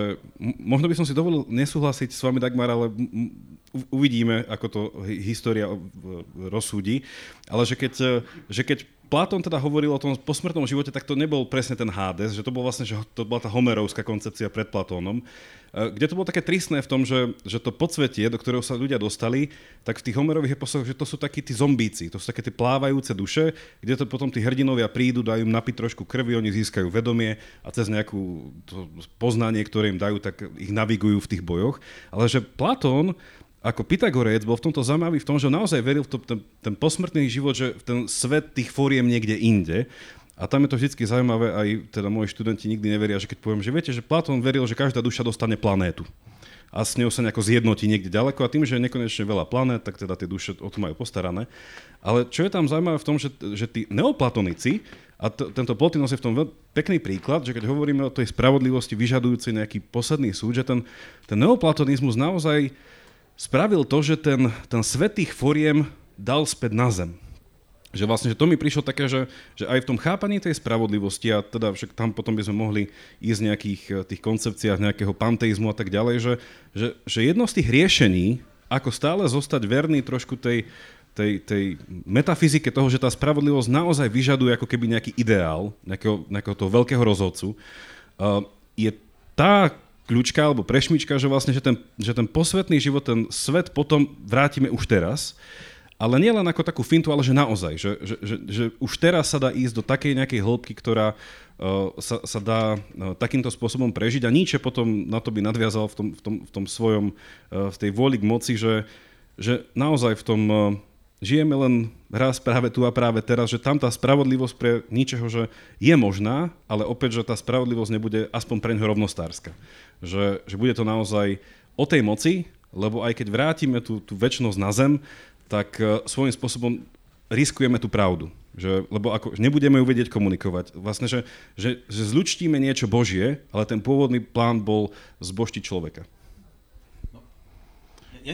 možno by som si dovolil nesúhlasiť s vami, Dagmar, ale uvidíme, ako to história rozsúdi, ale že keď, že keď Platón teda hovoril o tom posmrtnom živote, tak to nebol presne ten Hades, že to bol vlastne, že to bola tá homerovská koncepcia pred Platónom, e, kde to bolo také tristné v tom, že, že to podsvetie, do ktorého sa ľudia dostali, tak v tých homerových eposoch, že to sú takí tí zombíci, to sú také tie plávajúce duše, kde to potom tí hrdinovia prídu, dajú im napiť trošku krvi, oni získajú vedomie a cez nejakú poznanie, ktoré im dajú, tak ich navigujú v tých bojoch. Ale že Platón ako Pythagorec bol v tomto zaujímavý v tom, že naozaj veril v to, ten, ten posmrtný život, že ten svet tých fóriem niekde inde. A tam je to vždy zaujímavé, aj teda moji študenti nikdy neveria, že keď poviem, že viete, že Platón veril, že každá duša dostane planétu a s ňou sa nejako zjednotí niekde ďaleko a tým, že je nekonečne veľa planét, tak teda tie duše o to majú postarané. Ale čo je tam zaujímavé v tom, že, že tí neoplatonici, a t- tento Plotinos je v tom veľ- pekný príklad, že keď hovoríme o tej spravodlivosti vyžadujúcej nejaký posledný súd, že ten, ten neoplatonizmus naozaj spravil to, že ten, ten svet foriem dal späť na zem. že vlastne, že to mi prišlo také, že, že aj v tom chápaní tej spravodlivosti a teda však tam potom by sme mohli ísť v nejakých eh, tých koncepciách nejakého panteizmu a tak ďalej, že, že, že jedno z tých riešení, ako stále zostať verný trošku tej, tej, tej metafyzike toho, že tá spravodlivosť naozaj vyžaduje ako keby nejaký ideál, nejakého, nejakého toho veľkého rozhodcu, uh, je tá kľúčka alebo prešmička, že vlastne, že ten, že ten posvetný život, ten svet potom vrátime už teraz ale nie len ako takú fintu, ale že naozaj, že, že, že, že už teraz sa dá ísť do takej nejakej hĺbky, ktorá uh, sa, sa dá uh, takýmto spôsobom prežiť a Nietzsche potom na to by nadviazal v tom, v tom, v tom svojom, uh, v tej vôli k moci, že, že naozaj v tom uh, žijeme len raz práve tu a práve teraz, že tam tá spravodlivosť pre ničeho, že je možná, ale opäť, že tá spravodlivosť nebude aspoň pre ňoho rovnostárska. Že, že bude to naozaj o tej moci, lebo aj keď vrátime tú, tú väčšnosť na zem, tak uh, svojím spôsobom riskujeme tú pravdu. Že, lebo ako, nebudeme ju vedieť komunikovať. Vlastne, že, že, že zlučtíme niečo Božie, ale ten pôvodný plán bol zboštiť človeka.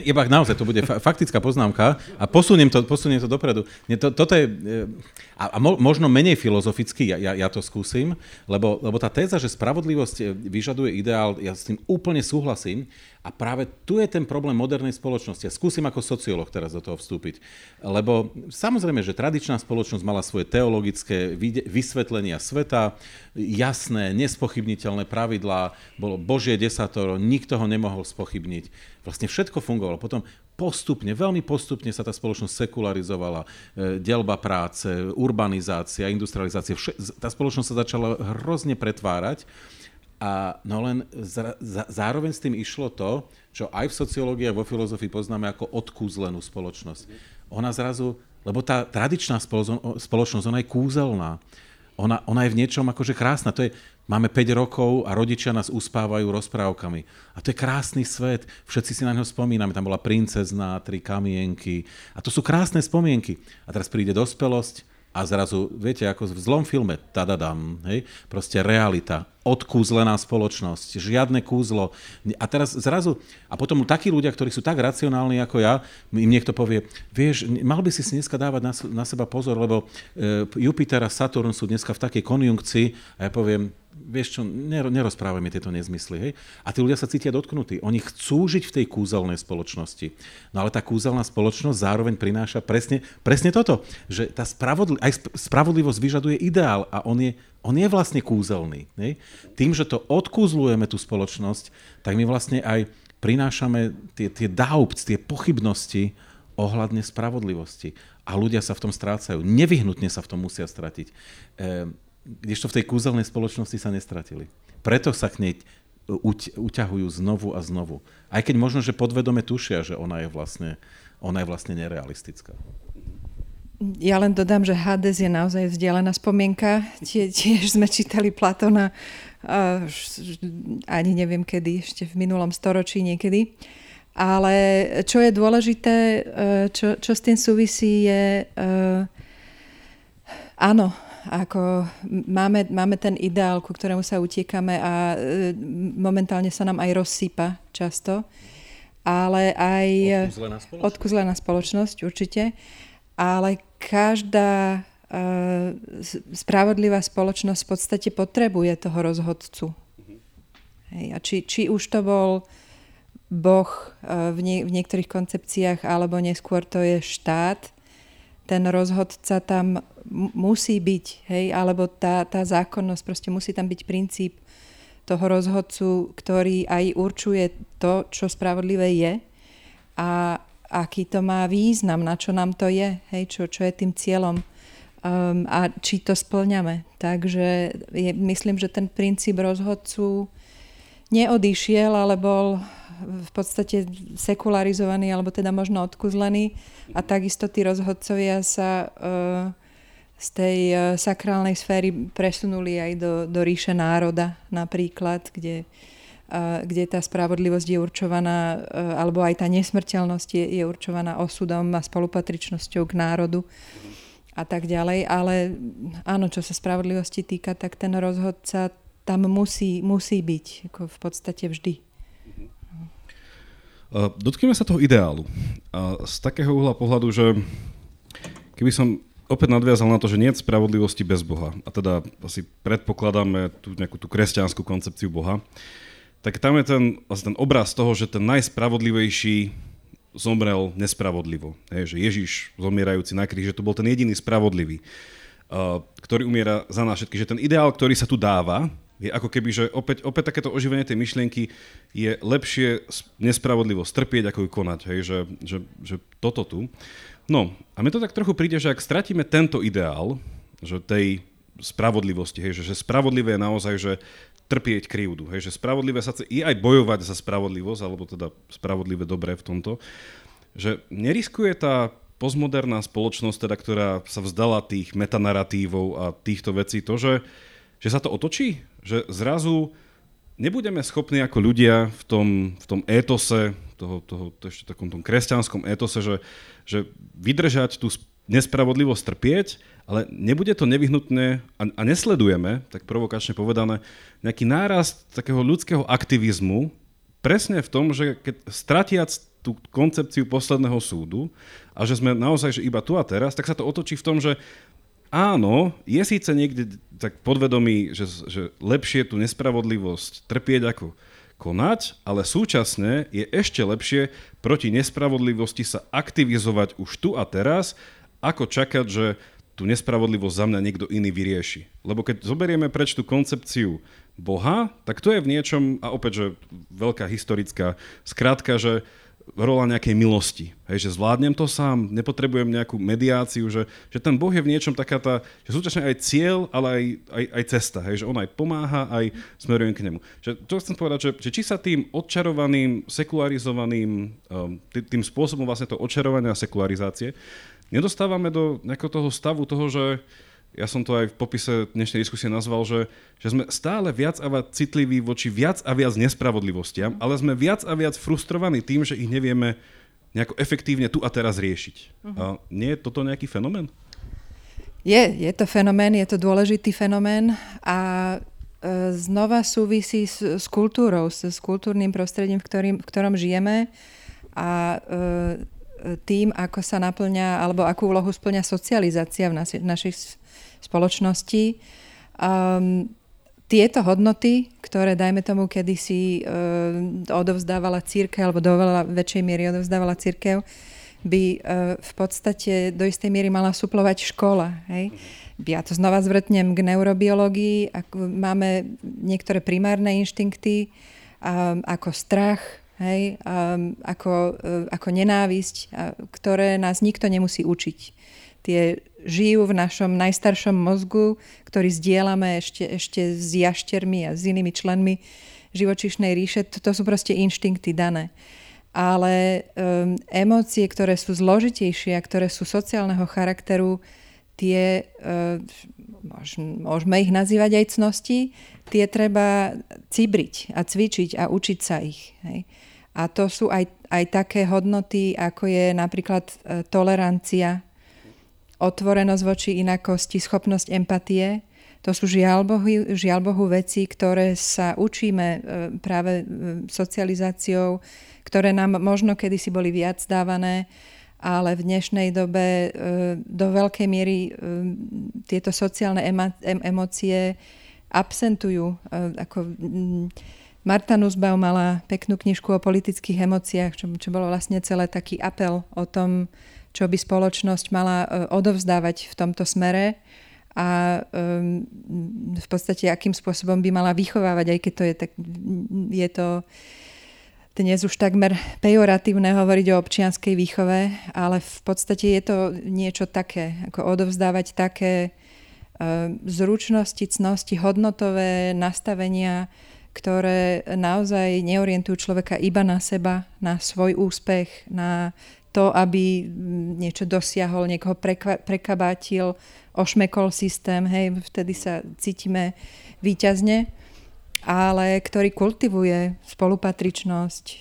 Iba naozaj to bude faktická poznámka a posuniem to, posuniem to dopredu. Nie, to, toto je, e, a, a možno menej filozoficky, ja, ja, ja to skúsim, lebo, lebo tá téza, že spravodlivosť vyžaduje ideál, ja s tým úplne súhlasím, a práve tu je ten problém modernej spoločnosti. Ja skúsim ako sociológ teraz do toho vstúpiť. Lebo samozrejme, že tradičná spoločnosť mala svoje teologické vysvetlenia sveta, jasné, nespochybniteľné pravidlá, bolo Božie desatoro, nikto ho nemohol spochybniť. Vlastne všetko fungovalo. Potom postupne, veľmi postupne sa tá spoločnosť sekularizovala. E, delba práce, urbanizácia, industrializácia. Tá spoločnosť sa začala hrozne pretvárať. A no len za, za, zároveň s tým išlo to, čo aj v sociológii a vo filozofii poznáme ako odkúzlenú spoločnosť. Ona zrazu, lebo tá tradičná spoločnosť, ona je kúzelná. Ona, ona je v niečom akože krásna. To je, máme 5 rokov a rodičia nás uspávajú rozprávkami. A to je krásny svet. Všetci si na neho spomíname. Tam bola princezná, tri kamienky. A to sú krásne spomienky. A teraz príde dospelosť a zrazu, viete, ako v zlom filme, tadadam, hej, proste realita, odkúzlená spoločnosť, žiadne kúzlo. A teraz zrazu, a potom takí ľudia, ktorí sú tak racionálni ako ja, im niekto povie, vieš, mal by si si dneska dávať na, na seba pozor, lebo e, Jupiter a Saturn sú dneska v takej konjunkcii a ja poviem, vieš čo, nerozprávaj mi tieto nezmysly. Hej? A tí ľudia sa cítia dotknutí. Oni chcú žiť v tej kúzelnej spoločnosti. No ale tá kúzelná spoločnosť zároveň prináša presne, presne toto, že tá spravodli- aj spravodlivosť vyžaduje ideál a on je, on je vlastne kúzelný. Hej? Tým, že to odkúzlujeme tú spoločnosť, tak my vlastne aj prinášame tie, tie doubt, tie pochybnosti ohľadne spravodlivosti. A ľudia sa v tom strácajú. Nevyhnutne sa v tom musia stratiť. E, kdežto v tej kúzelnej spoločnosti sa nestratili. Preto sa k nej uťahujú znovu a znovu. Aj keď možno, že podvedome tušia, že ona je vlastne, ona je vlastne nerealistická. Ja len dodám, že Hades je naozaj vzdialená spomienka. Tie, tiež sme čítali Platona uh, ani neviem kedy, ešte v minulom storočí niekedy. Ale čo je dôležité, uh, čo, čo s tým súvisí, je uh, áno, ako máme, máme ten ideál, ku ktorému sa utiekame a e, momentálne sa nám aj rozsýpa často, ale aj odkuzlená spoločnosť, odkuzlená spoločnosť určite, ale každá uh, spravodlivá spoločnosť v podstate potrebuje toho rozhodcu. Mhm. Hej, a či, či už to bol Boh uh, v, nie, v niektorých koncepciách, alebo neskôr to je štát, ten rozhodca tam musí byť, hej, alebo tá, tá zákonnosť, proste musí tam byť princíp toho rozhodcu, ktorý aj určuje to, čo spravodlivé je a aký to má význam, na čo nám to je, hej, čo, čo je tým cieľom um, a či to splňame. Takže je, myslím, že ten princíp rozhodcu neodišiel, ale bol v podstate sekularizovaný alebo teda možno odkuzlený a takisto tí rozhodcovia sa uh, z tej uh, sakrálnej sféry presunuli aj do, do ríše národa napríklad, kde, uh, kde tá spravodlivosť je určovaná, uh, alebo aj tá nesmrteľnosť je, je určovaná osudom a spolupatričnosťou k národu a tak ďalej. Ale áno, čo sa spravodlivosti týka, tak ten rozhodca tam musí, musí byť ako v podstate vždy. Dotkneme sa toho ideálu. Z takého uhla pohľadu, že keby som opäť nadviazal na to, že nie je spravodlivosti bez Boha. A teda asi predpokladáme tú nejakú tú kresťanskú koncepciu Boha. Tak tam je ten, ten obraz toho, že ten najspravodlivejší zomrel nespravodlivo. Hej, že Ježiš zomierajúci na kríž, že to bol ten jediný spravodlivý, ktorý umiera za nás všetky. Že ten ideál, ktorý sa tu dáva, je ako keby, že opäť, opäť takéto oživenie tej myšlienky je lepšie nespravodlivo strpieť, ako ju konať. Hej, že, že, že toto tu. No, a mne to tak trochu príde, že ak stratíme tento ideál, že tej spravodlivosti, hej, že, že spravodlivé je naozaj, že trpieť krivdu, hej, že spravodlivé sa i aj bojovať za spravodlivosť, alebo teda spravodlivé dobré v tomto, že neriskuje tá postmoderná spoločnosť, teda, ktorá sa vzdala tých metanarratívov a týchto vecí, to, že, že sa to otočí, že zrazu nebudeme schopní ako ľudia v tom, v tom étose, toho, toho, toho ešte takom tom kresťanskom étose, že, že vydržať tú nespravodlivosť trpieť, ale nebude to nevyhnutné a, a nesledujeme, tak provokačne povedané, nejaký nárast takého ľudského aktivizmu presne v tom, že keď stratiac tú koncepciu posledného súdu a že sme naozaj že iba tu a teraz, tak sa to otočí v tom, že áno, je síce niekde tak podvedomí, že, že lepšie tú nespravodlivosť trpieť ako konať, ale súčasne je ešte lepšie proti nespravodlivosti sa aktivizovať už tu a teraz, ako čakať, že tú nespravodlivosť za mňa niekto iný vyrieši. Lebo keď zoberieme preč tú koncepciu Boha, tak to je v niečom, a opäť, že veľká historická skrátka, že rola nejakej milosti. Hej, že zvládnem to sám, nepotrebujem nejakú mediáciu, že, že ten Boh je v niečom taká tá, že súčasne aj cieľ, ale aj, aj, aj cesta. Hej, že on aj pomáha, aj smerujem k nemu. Že, to chcem povedať, že, že či sa tým odčarovaným, sekularizovaným, um, tým spôsobom vlastne to odčarovania a sekularizácie, nedostávame do nejakého toho stavu toho, že ja som to aj v popise dnešnej diskusie nazval, že, že sme stále viac a viac citliví voči viac a viac nespravodlivostiam, ale sme viac a viac frustrovaní tým, že ich nevieme nejako efektívne tu a teraz riešiť. Uh-huh. A nie je toto nejaký fenomén? Je, je to fenomén, je to dôležitý fenomén a e, znova súvisí s, s kultúrou, s, s kultúrnym prostredím, v, ktorým, v ktorom žijeme a e, tým, ako sa naplňa, alebo akú úlohu splňa socializácia v nasi, našich spoločnosti. Um, tieto hodnoty, ktoré, dajme tomu, kedysi uh, odovzdávala církev, alebo do veľa väčšej miery odovzdávala církev, by uh, v podstate do istej miery mala suplovať škola. Hej? Ja to znova zvrtnem k neurobiológii. Ako máme niektoré primárne inštinkty, um, ako strach, hej? Um, ako, uh, ako nenávisť, uh, ktoré nás nikto nemusí učiť. Tie žijú v našom najstaršom mozgu, ktorý zdieľame ešte, ešte s jaštermi a s inými členmi živočišnej ríše. To sú proste inštinkty dané. Ale um, emócie, ktoré sú zložitejšie a ktoré sú sociálneho charakteru, tie, uh, môžeme ich nazývať aj cnosti, tie treba cibriť a cvičiť a učiť sa ich. Hej. A to sú aj, aj také hodnoty, ako je napríklad uh, tolerancia, otvorenosť voči inakosti, schopnosť empatie. To sú žiaľ Bohu, žiaľ Bohu veci, ktoré sa učíme e, práve e, socializáciou, ktoré nám možno kedysi boli viac dávané, ale v dnešnej dobe e, do veľkej miery tieto sociálne emócie absentujú. Ako Marta Nussbaum mala peknú knižku o politických emóciách, čo, čo bolo vlastne celé taký apel o tom, čo by spoločnosť mala e, odovzdávať v tomto smere a v podstate akým spôsobom by mala vychovávať, aj keď to je, tak, je to dnes už takmer pejoratívne hovoriť o občianskej výchove, ale v podstate je to niečo také, ako odovzdávať také uh, zručnosti, cnosti, hodnotové nastavenia, ktoré naozaj neorientujú človeka iba na seba, na svoj úspech, na to, aby niečo dosiahol, niekoho prekabátil, ošmekol systém, hej, vtedy sa cítime výťazne, ale ktorý kultivuje spolupatričnosť, eh,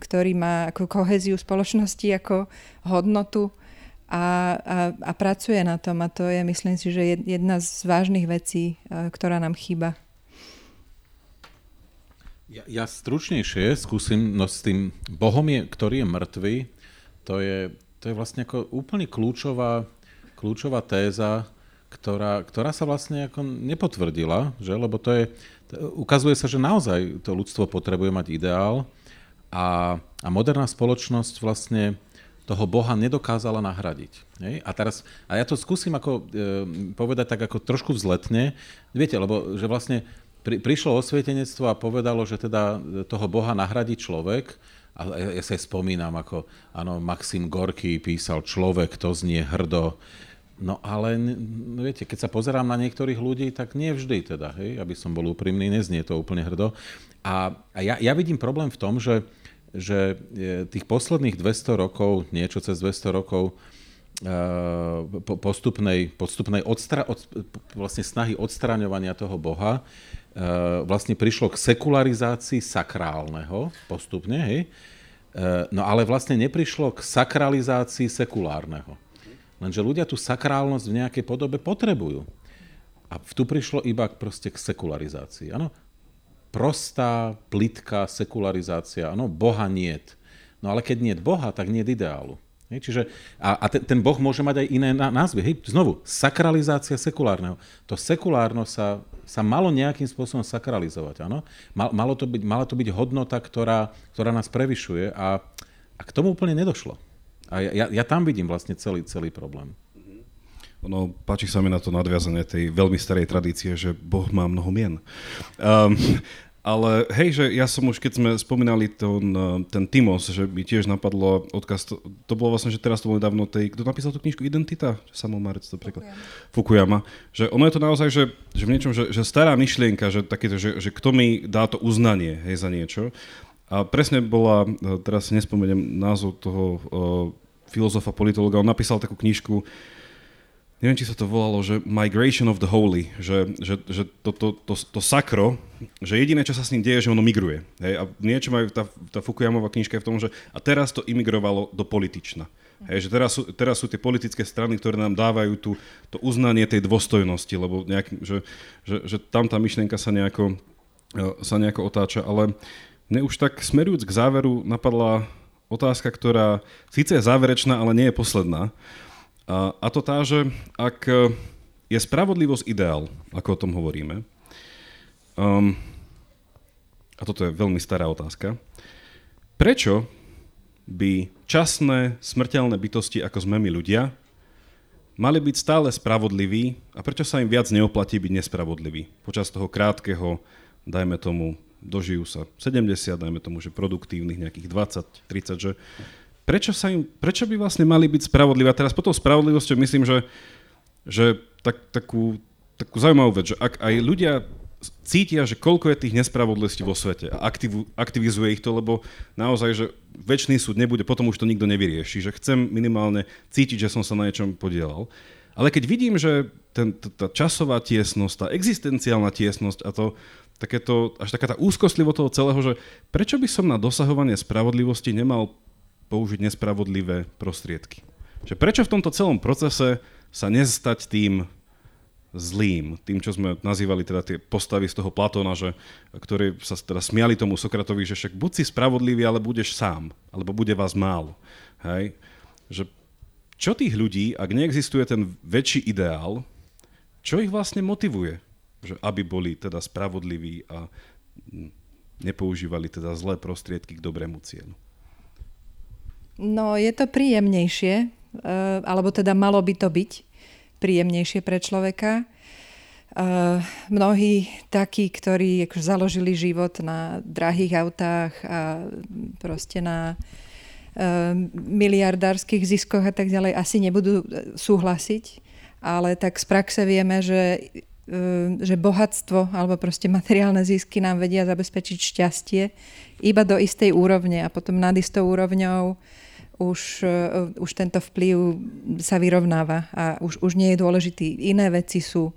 ktorý má ako koheziu spoločnosti ako hodnotu a, a, a pracuje na tom. A to je, myslím si, že jedna z vážnych vecí, eh, ktorá nám chýba. Ja, ja stručnejšie skúsim, no s tým Bohom, je, ktorý je mŕtvý, to je, to je vlastne ako úplne kľúčová kľúčová téza, ktorá, ktorá sa vlastne ako nepotvrdila, že? lebo to je, ukazuje sa, že naozaj to ľudstvo potrebuje mať ideál a, a moderná spoločnosť vlastne toho Boha nedokázala nahradiť. Hej? A teraz, a ja to skúsim ako, e, povedať tak ako trošku vzletne, viete, lebo že vlastne pri, prišlo osvietenectvo a povedalo, že teda toho Boha nahradí človek, a ja, ja sa aj spomínam, ako áno, Maxim Gorky písal človek, to znie hrdo, No ale, no viete, keď sa pozerám na niektorých ľudí, tak nie vždy teda, hej, aby som bol úprimný, neznie to úplne hrdo. A, a ja, ja vidím problém v tom, že, že e, tých posledných 200 rokov, niečo cez 200 rokov, postupnej, postupnej odstra, od, vlastne snahy odstraňovania toho Boha, e, vlastne prišlo k sekularizácii sakrálneho postupne, hej? no ale vlastne neprišlo k sakralizácii sekulárneho. Lenže ľudia tú sakrálnosť v nejakej podobe potrebujú. A tu prišlo iba proste k sekularizácii. Áno, prostá, plitká sekularizácia. Áno, Boha niet. No ale keď nie Boha, tak nie ideálu. Hej, čiže, a, a ten, ten Boh môže mať aj iné názvy. Hej, znovu, sakralizácia sekulárneho. To sekulárno sa, sa malo nejakým spôsobom sakralizovať. Áno? Mal, malo, to byť, mala to byť hodnota, ktorá, ktorá nás prevyšuje a, a k tomu úplne nedošlo. A ja, ja tam vidím vlastne celý, celý problém. Ono, páči sa mi na to nadviazanie tej veľmi starej tradície, že Boh má mnoho mien. Um, ale hej, že ja som už, keď sme spomínali ten, ten Timos, že by tiež napadlo odkaz, to, to bolo vlastne, že teraz to bolo nedávno tej, kto napísal tú knižku Identita? Samuel Marec to preklad. Fukuyama. Že ono je to naozaj, že, že v niečom, že, že stará myšlienka, že, takéto, že, že kto mi dá to uznanie hej, za niečo. A presne bola, teraz si nespomeniem názov toho uh, filozofa, politologa, on napísal takú knižku, neviem, či sa to volalo, že Migration of the Holy, že, že, že to, to, to, to sakro, že jediné, čo sa s ním deje, že ono migruje. Hej? A niečo majú, tá, tá Fukuyamová knižka je v tom, že a teraz to imigrovalo do politična. Hej, že teraz sú, teraz sú tie politické strany, ktoré nám dávajú tú, to uznanie tej dôstojnosti, lebo nejak, že, že, že tam tá myšlienka sa nejako, sa nejako otáča, ale mne už tak smerujúc k záveru napadla otázka, ktorá síce je záverečná, ale nie je posledná. A, a to tá, že ak je spravodlivosť ideál, ako o tom hovoríme, um, a toto je veľmi stará otázka, prečo by časné, smrteľné bytosti, ako sme my ľudia, mali byť stále spravodliví a prečo sa im viac neoplatí byť nespravodliví? Počas toho krátkeho, dajme tomu, dožijú sa 70, dajme tomu, že produktívnych nejakých 20, 30, že prečo, sa im, prečo by vlastne mali byť spravodliví? A teraz po tou spravodlivosťou myslím, že, že tak, takú, takú zaujímavú vec, že ak aj ľudia cítia, že koľko je tých nespravodlivostí vo svete a aktivu, aktivizuje ich to, lebo naozaj, že väčší súd nebude, potom už to nikto nevyrieši, že chcem minimálne cítiť, že som sa na niečom podielal. Ale keď vidím, že ten, tá časová tiesnosť, tá existenciálna tiesnosť a to, takéto, až taká tá úzkostlivo toho celého, že prečo by som na dosahovanie spravodlivosti nemal použiť nespravodlivé prostriedky? Že prečo v tomto celom procese sa nezstať tým zlým, tým, čo sme nazývali teda tie postavy z toho Platóna, že, ktorí sa teda smiali tomu Sokratovi, že však buď si spravodlivý, ale budeš sám, alebo bude vás málo. Hej? Že čo tých ľudí, ak neexistuje ten väčší ideál, čo ich vlastne motivuje? že aby boli teda spravodliví a nepoužívali teda zlé prostriedky k dobrému cieľu. No je to príjemnejšie, e, alebo teda malo by to byť príjemnejšie pre človeka. Uh, mnohí takí, ktorí založili život na drahých autách a proste na uh, miliardárskych ziskoch a tak ďalej, asi nebudú súhlasiť, ale tak z praxe vieme, že že bohatstvo alebo proste materiálne zisky nám vedia zabezpečiť šťastie iba do istej úrovne a potom nad istou úrovňou už tento vplyv sa vyrovnáva a už, už nie je dôležitý. Iné veci sú.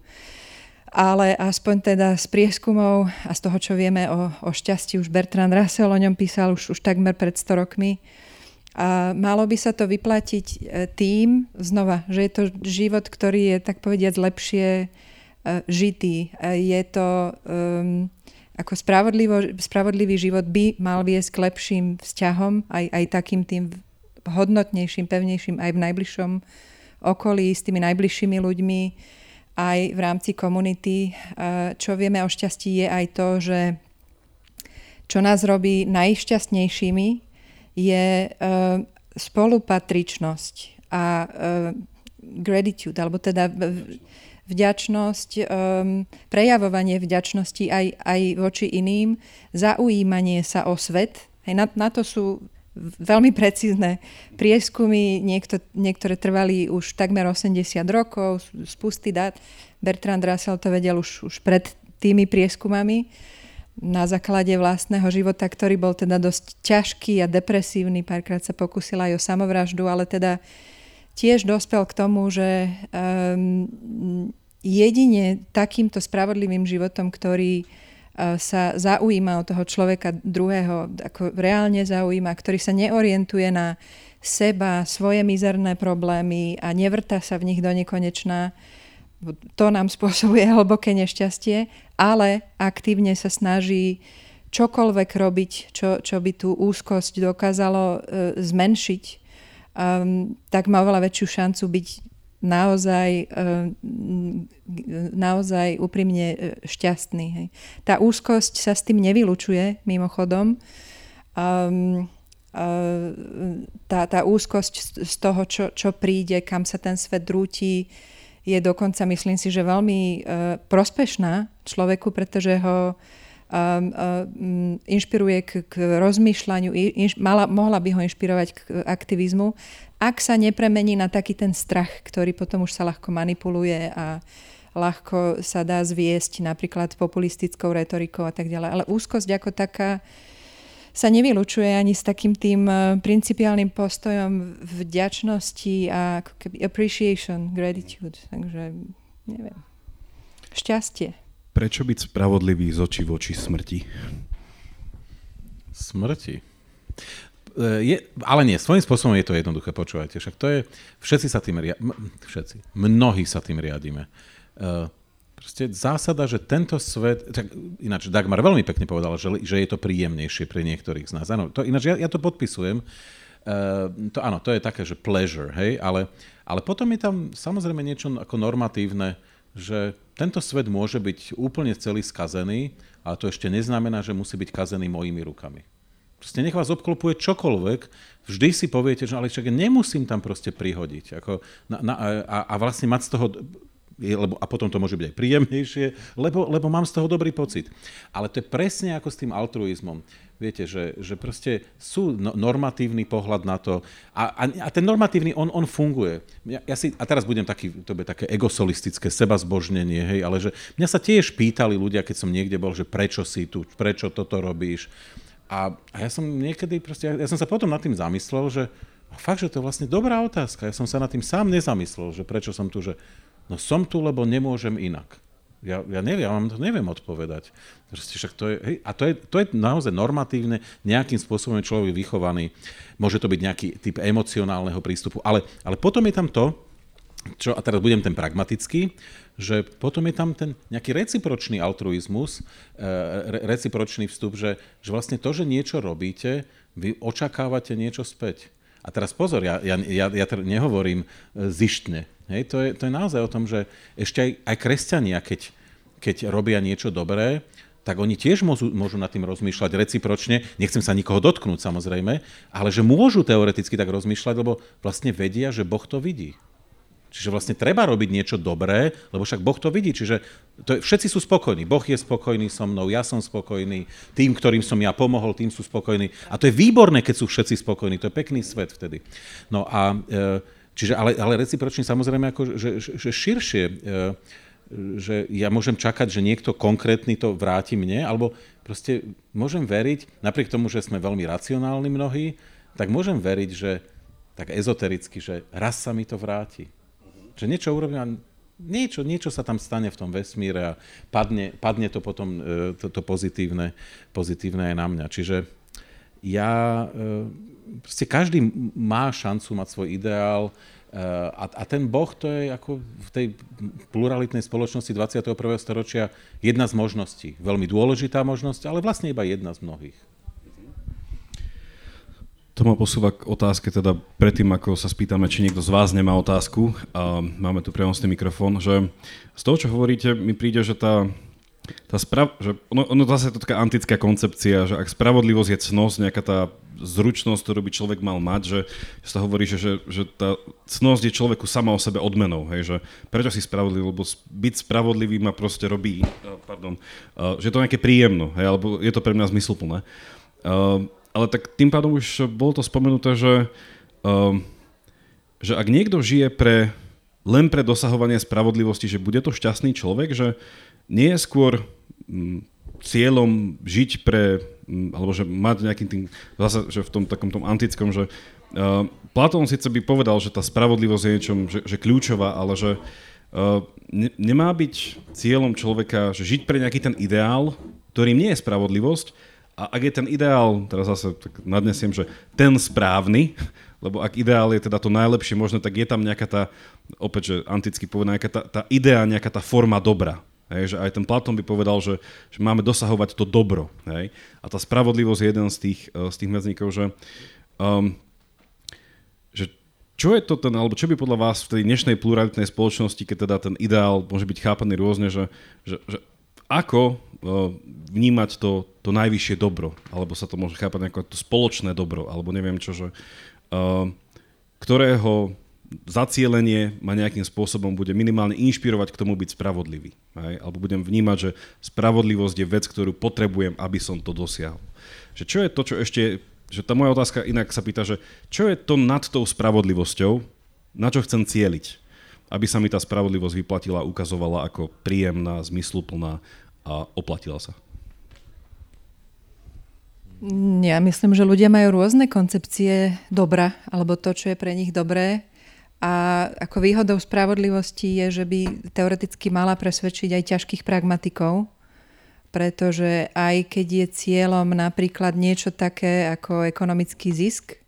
Ale aspoň teda z prieskumov a z toho, čo vieme o, o šťastí, už Bertrand Russell o ňom písal už, už takmer pred 100 rokmi, a malo by sa to vyplatiť e, tým, znova, že je to život, ktorý je tak povediať lepšie E, žitý. E, je to um, ako spravodlivý život by mal viesť k lepším vzťahom, aj, aj takým tým hodnotnejším, pevnejším aj v najbližšom okolí, s tými najbližšími ľuďmi, aj v rámci komunity. Čo vieme o šťastí je aj to, že čo nás robí najšťastnejšími je spolupatričnosť a gratitude, alebo teda vďačnosť, prejavovanie vďačnosti aj, aj voči iným, zaujímanie sa o svet. Hej, na, na to sú veľmi precízne prieskumy, niekto, niektoré trvali už takmer 80 rokov, spusty dát. Bertrand Russell to vedel už, už pred tými prieskumami na základe vlastného života, ktorý bol teda dosť ťažký a depresívny. Párkrát sa pokusil aj o samovraždu, ale teda tiež dospel k tomu, že um, jedine takýmto spravodlivým životom, ktorý sa zaujíma o toho človeka druhého, ako reálne zaujíma, ktorý sa neorientuje na seba, svoje mizerné problémy a nevrta sa v nich do nekonečná, to nám spôsobuje hlboké nešťastie, ale aktívne sa snaží čokoľvek robiť, čo, čo by tú úzkosť dokázalo uh, zmenšiť. Um, tak má oveľa väčšiu šancu byť naozaj, um, naozaj úprimne uh, šťastný. Hej. Tá úzkosť sa s tým nevylučuje, mimochodom. Um, tá, tá úzkosť z toho, čo, čo príde, kam sa ten svet drúti, je dokonca, myslím si, že veľmi uh, prospešná človeku, pretože ho inšpiruje k, k rozmýšľaniu, inš, mala, mohla by ho inšpirovať k aktivizmu, ak sa nepremení na taký ten strach, ktorý potom už sa ľahko manipuluje a ľahko sa dá zviesť napríklad populistickou retorikou a tak ďalej. Ale úzkosť ako taká sa nevylučuje ani s takým tým principiálnym postojom vďačnosti a ako keby appreciation, gratitude. Takže neviem. Šťastie. Prečo byť spravodlivý z očí v oči smrti? Smrti? E, je, ale nie, svojím spôsobom je to jednoduché, počúvajte. Však to je, všetci sa tým riadíme, všetci, mnohí sa tým riadíme. Uh, proste zásada, že tento svet, tak ináč Dagmar veľmi pekne povedala, že, že je to príjemnejšie pre niektorých z nás. Áno, to, ináč ja, ja to podpisujem. Uh, to, áno, to je také, že pleasure, hej, ale, ale potom je tam samozrejme niečo ako normatívne, že tento svet môže byť úplne celý skazený, ale to ešte neznamená, že musí byť kazený mojimi rukami. Proste nech vás obklopuje čokoľvek, vždy si poviete, že ale čak nemusím tam proste prihodiť. Ako na, na, a, a vlastne mať z toho lebo, a potom to môže byť aj príjemnejšie, lebo, lebo mám z toho dobrý pocit. Ale to je presne ako s tým altruizmom. Viete, že, že proste sú no, normatívny pohľad na to a, a, a ten normatívny, on, on funguje. Ja, ja si, a teraz budem taký, to bude také egosolistické seba zbožnenie, hej, ale že mňa sa tiež pýtali ľudia, keď som niekde bol, že prečo si tu, prečo toto robíš. A, a ja som niekedy proste, ja, ja som sa potom nad tým zamyslel, že fakt, že to je vlastne dobrá otázka. Ja som sa nad tým sám nezamyslel, že prečo som tu, že no som tu, lebo nemôžem inak. Ja, ja neviem, ja vám to neviem odpovedať. však to je, hej, a to je, to je naozaj normatívne, nejakým spôsobom človek vychovaný. Môže to byť nejaký typ emocionálneho prístupu, ale, ale potom je tam to, čo, a teraz budem ten pragmatický, že potom je tam ten nejaký recipročný altruizmus, e, re, recipročný vstup, že, že vlastne to, že niečo robíte, vy očakávate niečo späť. A teraz pozor, ja, ja, ja, ja nehovorím e, zištne. Hej, to, je, to je naozaj o tom, že ešte aj, aj kresťania, keď, keď robia niečo dobré, tak oni tiež môžu, môžu nad tým rozmýšľať recipročne. Nechcem sa nikoho dotknúť samozrejme, ale že môžu teoreticky tak rozmýšľať, lebo vlastne vedia, že Boh to vidí. Čiže vlastne treba robiť niečo dobré, lebo však Boh to vidí. Čiže to je, všetci sú spokojní. Boh je spokojný so mnou, ja som spokojný, tým, ktorým som ja pomohol, tým sú spokojní. A to je výborné, keď sú všetci spokojní. To je pekný svet vtedy. No a e, čiže, ale, ale recipročne samozrejme ako, že, že, širšie, e, že ja môžem čakať, že niekto konkrétny to vráti mne, alebo proste môžem veriť, napriek tomu, že sme veľmi racionálni mnohí, tak môžem veriť, že tak ezotericky, že raz sa mi to vráti že niečo urobím a niečo, niečo sa tam stane v tom vesmíre a padne, padne to potom e, to, to pozitívne, pozitívne aj na mňa. Čiže ja, e, proste každý má šancu mať svoj ideál e, a, a ten Boh to je ako v tej pluralitnej spoločnosti 21. storočia jedna z možností. Veľmi dôležitá možnosť, ale vlastne iba jedna z mnohých. To ma posúva k otázke, teda predtým, ako sa spýtame, či niekto z vás nemá otázku, a máme tu prenosný mikrofón, že z toho, čo hovoríte, mi príde, že tá, tá sprav, že ono, ono zase je to taká antická koncepcia, že ak spravodlivosť je cnosť, nejaká tá zručnosť, ktorú by človek mal mať, že, že sa hovorí, že, že, že tá cnosť je človeku sama o sebe odmenou, hej, že prečo si spravodlivý, lebo byť spravodlivý ma proste robí, pardon, že je to nejaké príjemno, hej, alebo je to pre mňa zmysluplné. Uh, ale tak tým pádom už bolo to spomenuté, že, uh, že ak niekto žije pre, len pre dosahovanie spravodlivosti, že bude to šťastný človek, že nie je skôr um, cieľom žiť pre, um, alebo že mať nejakým tým, zase, že v tom takom tom antickom, že uh, Platón síce by povedal, že tá spravodlivosť je niečom, že, že kľúčová, ale že uh, ne, nemá byť cieľom človeka, že žiť pre nejaký ten ideál, ktorým nie je spravodlivosť, a ak je ten ideál, teraz zase tak nadnesiem, že ten správny, lebo ak ideál je teda to najlepšie možné, tak je tam nejaká tá, opäť, že anticky povedaná, nejaká tá, tá idea, nejaká tá forma dobra. Hej, že aj ten Platón by povedal, že, že máme dosahovať to dobro. Hej? A tá spravodlivosť je jeden z tých, eh, z tých medzníkov, že, um, že čo je to ten, alebo čo by podľa vás v tej dnešnej pluralitnej spoločnosti, keď teda ten ideál môže byť chápaný rôzne, že, že, že ako vnímať to, to najvyššie dobro, alebo sa to môže chápať ako to spoločné dobro, alebo neviem čo, že, ktorého zacielenie ma nejakým spôsobom bude minimálne inšpirovať k tomu byť spravodlivý. Hej? Alebo budem vnímať, že spravodlivosť je vec, ktorú potrebujem, aby som to dosiahol. Že čo je to, čo ešte, že tá moja otázka inak sa pýta, že čo je to nad tou spravodlivosťou, na čo chcem cieliť? aby sa mi tá spravodlivosť vyplatila, ukazovala ako príjemná, zmysluplná a oplatila sa? Ja myslím, že ľudia majú rôzne koncepcie dobra, alebo to, čo je pre nich dobré. A ako výhodou spravodlivosti je, že by teoreticky mala presvedčiť aj ťažkých pragmatikov, pretože aj keď je cieľom napríklad niečo také ako ekonomický zisk,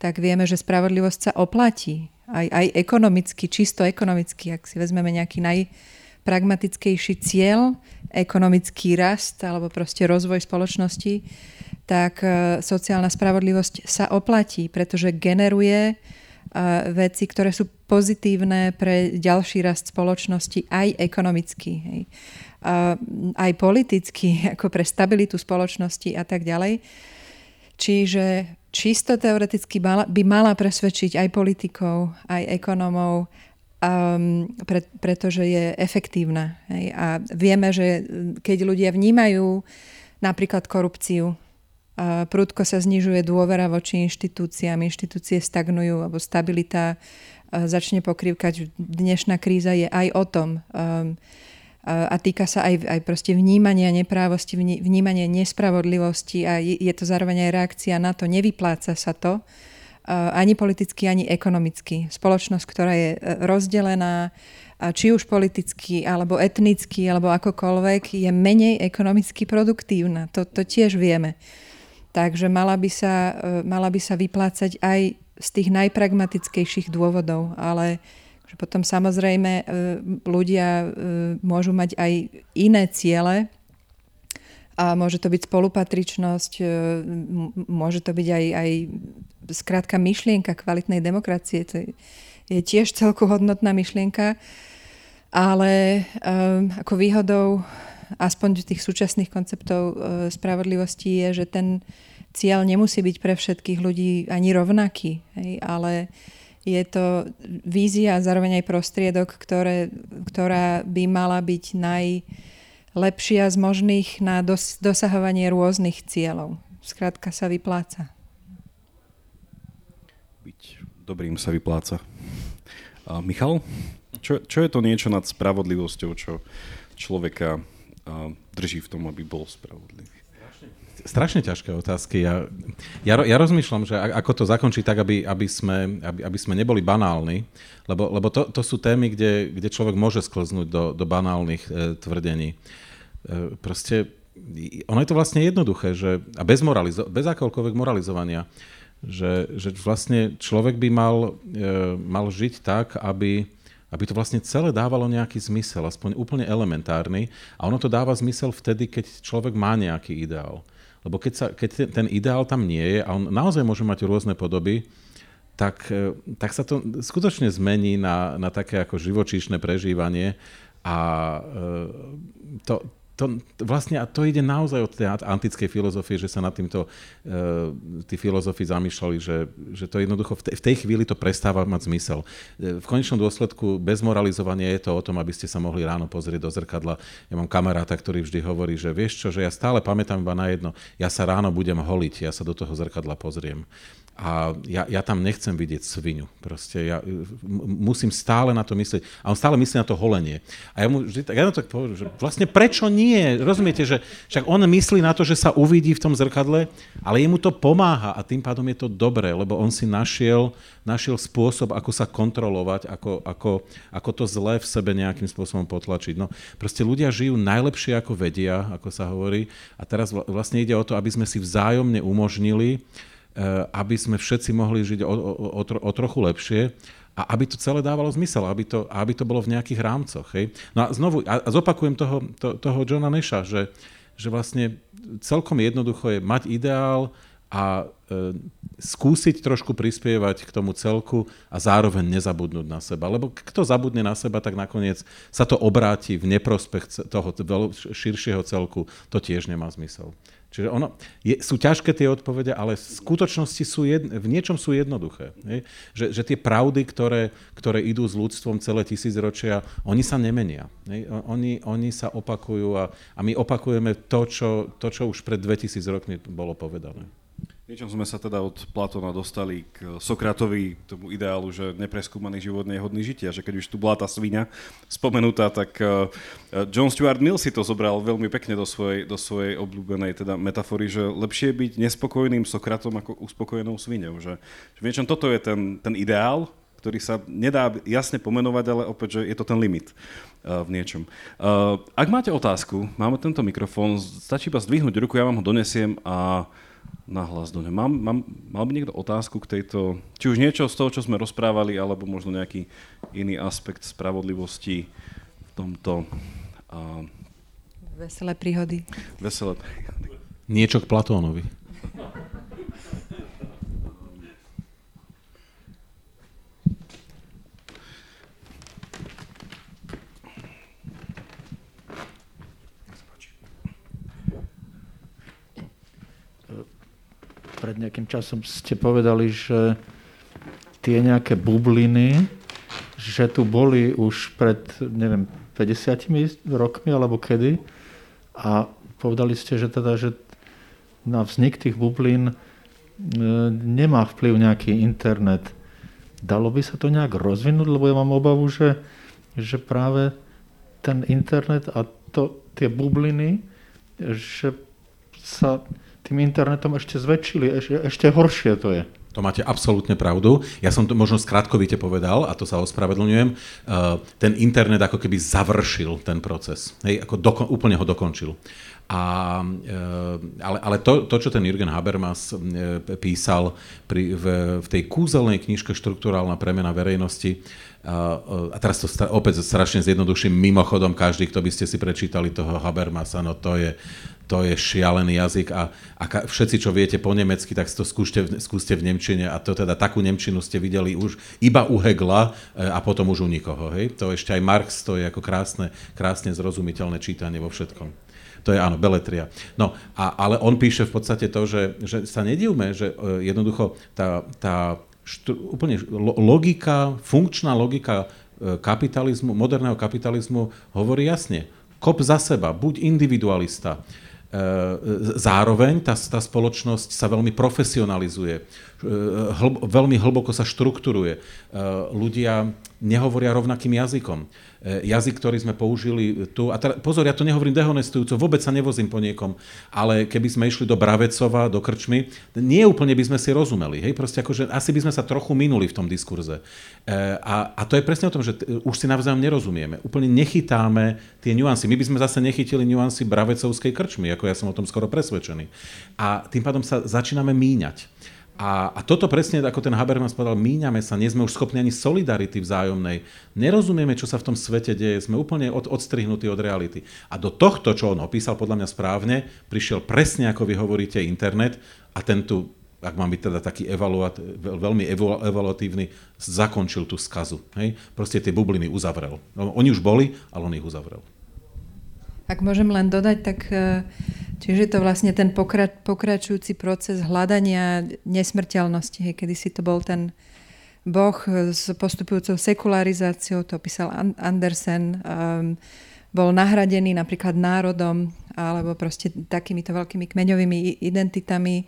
tak vieme, že spravodlivosť sa oplatí aj, aj ekonomicky, čisto ekonomicky, ak si vezmeme nejaký najpragmatickejší cieľ, ekonomický rast alebo proste rozvoj spoločnosti, tak e, sociálna spravodlivosť sa oplatí, pretože generuje e, veci, ktoré sú pozitívne pre ďalší rast spoločnosti aj ekonomicky, hej. aj politicky, ako pre stabilitu spoločnosti a tak ďalej. Čiže čisto teoreticky by mala presvedčiť aj politikov, aj ekonomov, um, pre, pretože je efektívna. Hej. A vieme, že keď ľudia vnímajú napríklad korupciu, uh, prudko sa znižuje dôvera voči inštitúciám, inštitúcie stagnujú, alebo stabilita uh, začne pokrývkať. Dnešná kríza je aj o tom. Um, a týka sa aj, aj proste vnímania neprávosti, vnímania nespravodlivosti a je to zároveň aj reakcia na to, nevypláca sa to ani politicky, ani ekonomicky. Spoločnosť, ktorá je e, rozdelená, či už politicky, alebo etnicky, alebo akokoľvek, je menej ekonomicky produktívna. To, to tiež vieme. Takže mala by, sa, e, mala by sa vyplácať aj z tých najpragmatickejších dôvodov, ale že potom samozrejme ľudia môžu mať aj iné ciele a môže to byť spolupatričnosť, e, môže to byť aj, aj skrátka myšlienka kvalitnej demokracie. To je tiež celku hodnotná myšlienka, ale ako výhodou aspoň tých súčasných konceptov spravodlivosti je, že ten cieľ nemusí byť pre všetkých ľudí ani rovnaký, hej, ale je to vízia a zároveň aj prostriedok, ktoré, ktorá by mala byť najlepšia z možných na dos- dosahovanie rôznych cieľov. Skrátka sa vypláca. Byť dobrým sa vypláca. A Michal, čo, čo je to niečo nad spravodlivosťou, čo človeka drží v tom, aby bol spravodlivý? strašne ťažké otázky. Ja, ja, ja rozmýšľam, že ako to zakončiť tak, aby, aby, sme, aby, aby sme neboli banálni, lebo, lebo to, to sú témy, kde, kde človek môže sklznúť do, do banálnych e, tvrdení. E, proste ono je to vlastne jednoduché, že, a bez, moralizo- bez akéhokoľvek moralizovania, že, že vlastne človek by mal, e, mal žiť tak, aby, aby to vlastne celé dávalo nejaký zmysel, aspoň úplne elementárny. A ono to dáva zmysel vtedy, keď človek má nejaký ideál. Lebo keď, sa, keď ten, ideál tam nie je a on naozaj môže mať rôzne podoby, tak, e, tak sa to skutočne zmení na, na také ako živočíšne prežívanie a e, to, to, vlastne, a to ide naozaj od tej antickej filozofie, že sa nad týmto uh, tí filozofi zamýšľali, že, že to jednoducho v tej, v tej chvíli to prestáva mať zmysel. V konečnom dôsledku bez moralizovania je to o tom, aby ste sa mohli ráno pozrieť do zrkadla. Ja mám kamaráta, ktorý vždy hovorí, že vieš čo, že ja stále pamätám iba na jedno, ja sa ráno budem holiť, ja sa do toho zrkadla pozriem. A ja, ja tam nechcem vidieť svinu. Proste ja musím stále na to myslieť. A on stále myslí na to holenie. A ja mu vždy tak, ja tak poviem, že vlastne prečo nie? Rozumiete, že však on myslí na to, že sa uvidí v tom zrkadle, ale jemu to pomáha a tým pádom je to dobré, lebo on si našiel, našiel spôsob, ako sa kontrolovať, ako, ako, ako to zlé v sebe nejakým spôsobom potlačiť. No, proste ľudia žijú najlepšie, ako vedia, ako sa hovorí. A teraz vlastne ide o to, aby sme si vzájomne umožnili, aby sme všetci mohli žiť o, o, o, o trochu lepšie a aby to celé dávalo zmysel, aby to, aby to bolo v nejakých rámcoch. Hej. No a znovu, a zopakujem toho, to, toho Johna Nesha, že, že vlastne celkom jednoducho je mať ideál a e, skúsiť trošku prispievať k tomu celku a zároveň nezabudnúť na seba. Lebo kto zabudne na seba, tak nakoniec sa to obráti v neprospech toho širšieho celku. To tiež nemá zmysel. Čiže ono, je, sú ťažké tie odpovede, ale v skutočnosti sú jedn, v niečom sú jednoduché. Nie? Že, že tie pravdy, ktoré, ktoré idú s ľudstvom celé tisícročia, oni sa nemenia. Nie? Oni, oni sa opakujú a, a my opakujeme to čo, to, čo už pred 2000 rokmi bolo povedané. Niečom sme sa teda od Platona dostali k Sokratovi, tomu ideálu, že nepreskúmaný život je hodný žitia, že keď už tu bola tá svinia spomenutá, tak eh, John Stuart Mill si to zobral veľmi pekne do svojej, do svojej obľúbenej teda metafory, že lepšie je byť nespokojným Sokratom ako uspokojenou svinou. Že, že v niečom toto je ten, ten ideál, ktorý sa nedá jasne pomenovať, ale opäť, že je to ten limit uh, v niečom. Uh, ak máte otázku, máme tento mikrofón, stačí iba zdvihnúť ruku, ja vám ho donesiem a nahlas do ňa. Mám, mám, mal by niekto otázku k tejto, či už niečo z toho, čo sme rozprávali, alebo možno nejaký iný aspekt spravodlivosti v tomto... Uh, Veselé príhody. Veselé príhody. Niečo k Platónovi. Pred nejakým časom ste povedali, že tie nejaké bubliny, že tu boli už pred, neviem, 50 rokmi alebo kedy a povedali ste, že teda, že na vznik tých bublín e, nemá vplyv nejaký internet. Dalo by sa to nejak rozvinúť, lebo ja mám obavu, že, že práve ten internet a to, tie bubliny, že sa tým internetom ešte zväčšili, ešte, ešte horšie to je. To máte absolútne pravdu. Ja som to možno skrátkovite povedal, a to sa ospravedlňujem. Uh, ten internet ako keby završil ten proces. Hej, ako doko- úplne ho dokončil. A, uh, ale ale to, to, čo ten Jürgen Habermas uh, písal pri, v, v tej kúzelnej knižke Štruktúrálna premena verejnosti, a teraz to opäť strašne zjednoduším, mimochodom každý, kto by ste si prečítali toho Habermasa, no to je, to je šialený jazyk a, a všetci, čo viete po nemecky, tak to skúste, skúste v Nemčine a to teda takú Nemčinu ste videli už iba u Hegla e, a potom už u nikoho. Hej? To ešte aj Marx, to je ako krásne, krásne zrozumiteľné čítanie vo všetkom. To je áno, beletria. No, a, ale on píše v podstate to, že, že sa nedivme, že e, jednoducho tá, tá štru, úplne logika, funkčná logika e, kapitalizmu, moderného kapitalizmu hovorí jasne. Kop za seba, buď individualista, E, zároveň tá, tá spoločnosť sa veľmi profesionalizuje, e, hlb, veľmi hlboko sa štrukturuje. Ľudia nehovoria rovnakým jazykom. E, jazyk, ktorý sme použili tu, a teda, pozor, ja to nehovorím dehonestujúco, vôbec sa nevozím po niekom, ale keby sme išli do Bravecova, do Krčmy, nie úplne by sme si rozumeli, hej, proste akože asi by sme sa trochu minuli v tom diskurze. E, a, a to je presne o tom, že už si navzájom nerozumieme, úplne nechytáme tie nuancy. My by sme zase nechytili nuancy Bravecovskej Krčmy, ako ja som o tom skoro presvedčený. A tým pádom sa začíname míňať. A, a toto presne, ako ten Habermas povedal, míňame sa, nie sme už schopní ani solidarity vzájomnej. Nerozumieme, čo sa v tom svete deje, sme úplne od, odstrihnutí od reality. A do tohto, čo on opísal, podľa mňa správne, prišiel presne, ako vy hovoríte, internet a ten tu, ak mám byť teda taký evaluat, veľmi evaluatívny, zakončil tú skazu. Hej? Proste tie bubliny uzavrel. No, oni už boli, ale on ich uzavrel. Ak môžem len dodať, tak Čiže je to vlastne ten pokra- pokračujúci proces hľadania nesmrteľnosti, hej, kedy si to bol ten boh s postupujúcou sekularizáciou, to písal Andersen, um, bol nahradený napríklad národom alebo proste takýmito veľkými kmeňovými identitami.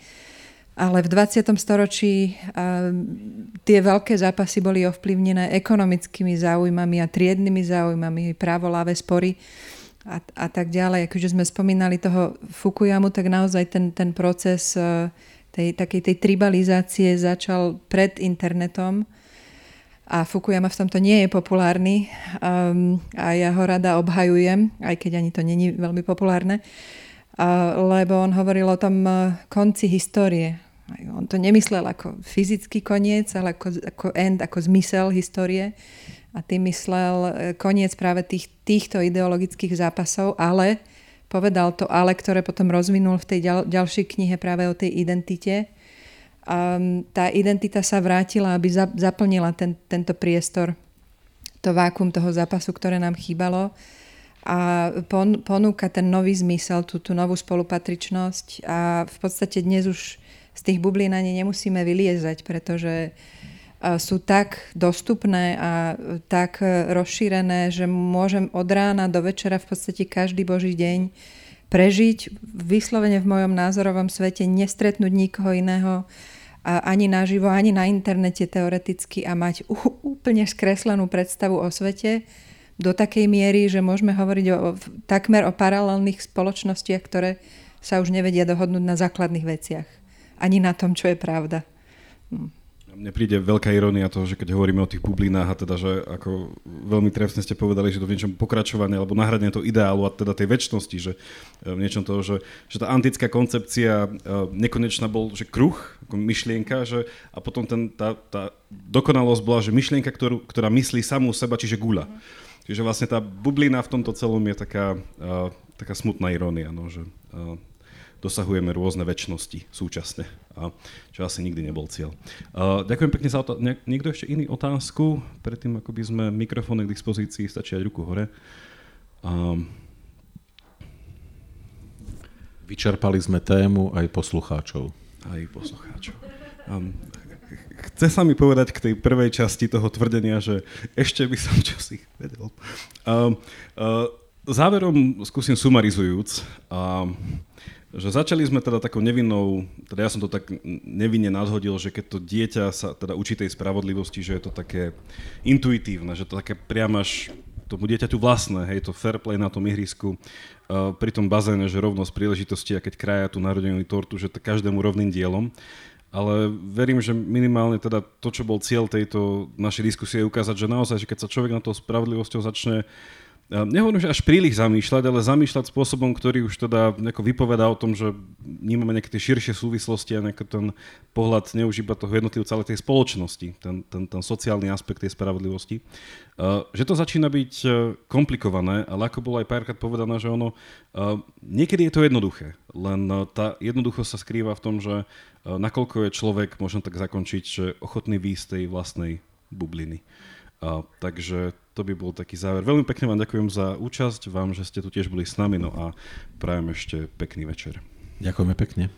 Ale v 20. storočí um, tie veľké zápasy boli ovplyvnené ekonomickými záujmami a triednymi záujmami, právo láve spory a, a tak ďalej. Akože sme spomínali toho Fukuyamu, tak naozaj ten, ten proces e, tej, takej tej tribalizácie začal pred internetom a Fukuyama v tomto nie je populárny um, a ja ho rada obhajujem, aj keď ani to není veľmi populárne, uh, lebo on hovoril o tom uh, konci histórie. On to nemyslel ako fyzický koniec, ale ako, ako end, ako zmysel histórie a tým myslel e, koniec práve tých, týchto ideologických zápasov, ale povedal to ale, ktoré potom rozvinul v tej ďal, ďalšej knihe práve o tej identite. A tá identita sa vrátila, aby za, zaplnila ten, tento priestor, to vákum toho zápasu, ktoré nám chýbalo a pon, ponúka ten nový zmysel, tú, tú novú spolupatričnosť a v podstate dnes už z tých bublín ani nemusíme vyliezať, pretože sú tak dostupné a tak rozšírené, že môžem od rána do večera v podstate každý boží deň prežiť vyslovene v mojom názorovom svete, nestretnúť nikoho iného ani naživo, ani na internete teoreticky a mať úplne skreslenú predstavu o svete do takej miery, že môžeme hovoriť o, takmer o paralelných spoločnostiach, ktoré sa už nevedia dohodnúť na základných veciach. Ani na tom, čo je pravda. Hm mne príde veľká irónia toho, že keď hovoríme o tých bublinách a teda, že ako veľmi trefne ste povedali, že to v niečom pokračovanie alebo nahradenie toho ideálu a teda tej väčšnosti, že e, v niečom toho, že, že tá antická koncepcia e, nekonečná bol, že kruh, ako myšlienka, že a potom ten, tá, tá dokonalosť bola, že myšlienka, ktorú, ktorá myslí samú seba, čiže gula. Čiže vlastne tá bublina v tomto celom je taká, uh, taká smutná irónia, no, že uh, dosahujeme rôzne väčšnosti súčasne, a čo asi nikdy nebol cieľ. Uh, ďakujem pekne za otázku. Niekto ešte iný otázku? Predtým, ako by sme mikrofóny k dispozícii, stačí aj ruku hore. Um, Vyčerpali sme tému aj poslucháčov. Aj poslucháčov. Um, chce sa mi povedať k tej prvej časti toho tvrdenia, že ešte by som čosi vedel. Um, uh, záverom skúsim sumarizujúc. Um, že začali sme teda takou nevinnou, teda ja som to tak nevinne nadhodil, že keď to dieťa sa teda učí tej spravodlivosti, že je to také intuitívne, že to také priam tomu dieťaťu vlastné, hej, to fair play na tom ihrisku, uh, pri tom bazéne, že rovnosť príležitosti a keď kraja tú narodenú tortu, že to každému rovným dielom. Ale verím, že minimálne teda to, čo bol cieľ tejto našej diskusie, je ukázať, že naozaj, že keď sa človek na to spravodlivosťou začne nehovorím, že až príliš zamýšľať, ale zamýšľať spôsobom, ktorý už teda vypovedá o tom, že vnímame nejaké tie širšie súvislosti a nejaký ten pohľad ne už iba toho jednotlivca, ale tej spoločnosti, ten, ten, ten sociálny aspekt tej spravodlivosti. Uh, že to začína byť uh, komplikované, ale ako bolo aj párkrát povedané, že ono, uh, niekedy je to jednoduché, len tá jednoduchosť sa skrýva v tom, že nakoľko je človek, možno tak zakončiť, že ochotný výjsť tej vlastnej bubliny. A, takže to by bol taký záver. Veľmi pekne vám ďakujem za účasť, vám, že ste tu tiež boli s nami, no a prajem ešte pekný večer. Ďakujeme pekne.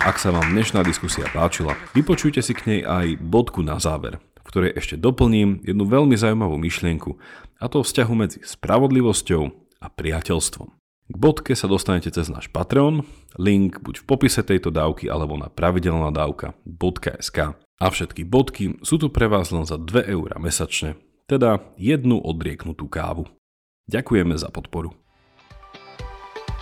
Ak sa vám dnešná diskusia páčila, vypočujte si k nej aj bodku na záver, v ktorej ešte doplním jednu veľmi zaujímavú myšlienku, a to vzťahu medzi spravodlivosťou a priateľstvom. K bodke sa dostanete cez náš Patreon, link buď v popise tejto dávky alebo na pravidelná dávka.sk. A všetky bodky sú tu pre vás len za 2 eur mesačne, teda jednu odrieknutú kávu. Ďakujeme za podporu.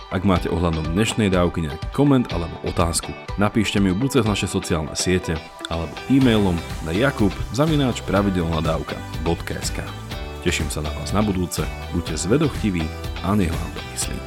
Ak máte ohľadom dnešnej dávky nejaký koment alebo otázku, napíšte mi ju buď cez naše sociálne siete alebo e-mailom na jakub zavináč pravidelnadavka.sk Teším sa na vás na budúce, buďte zvedochtiví a nech vám to myslí.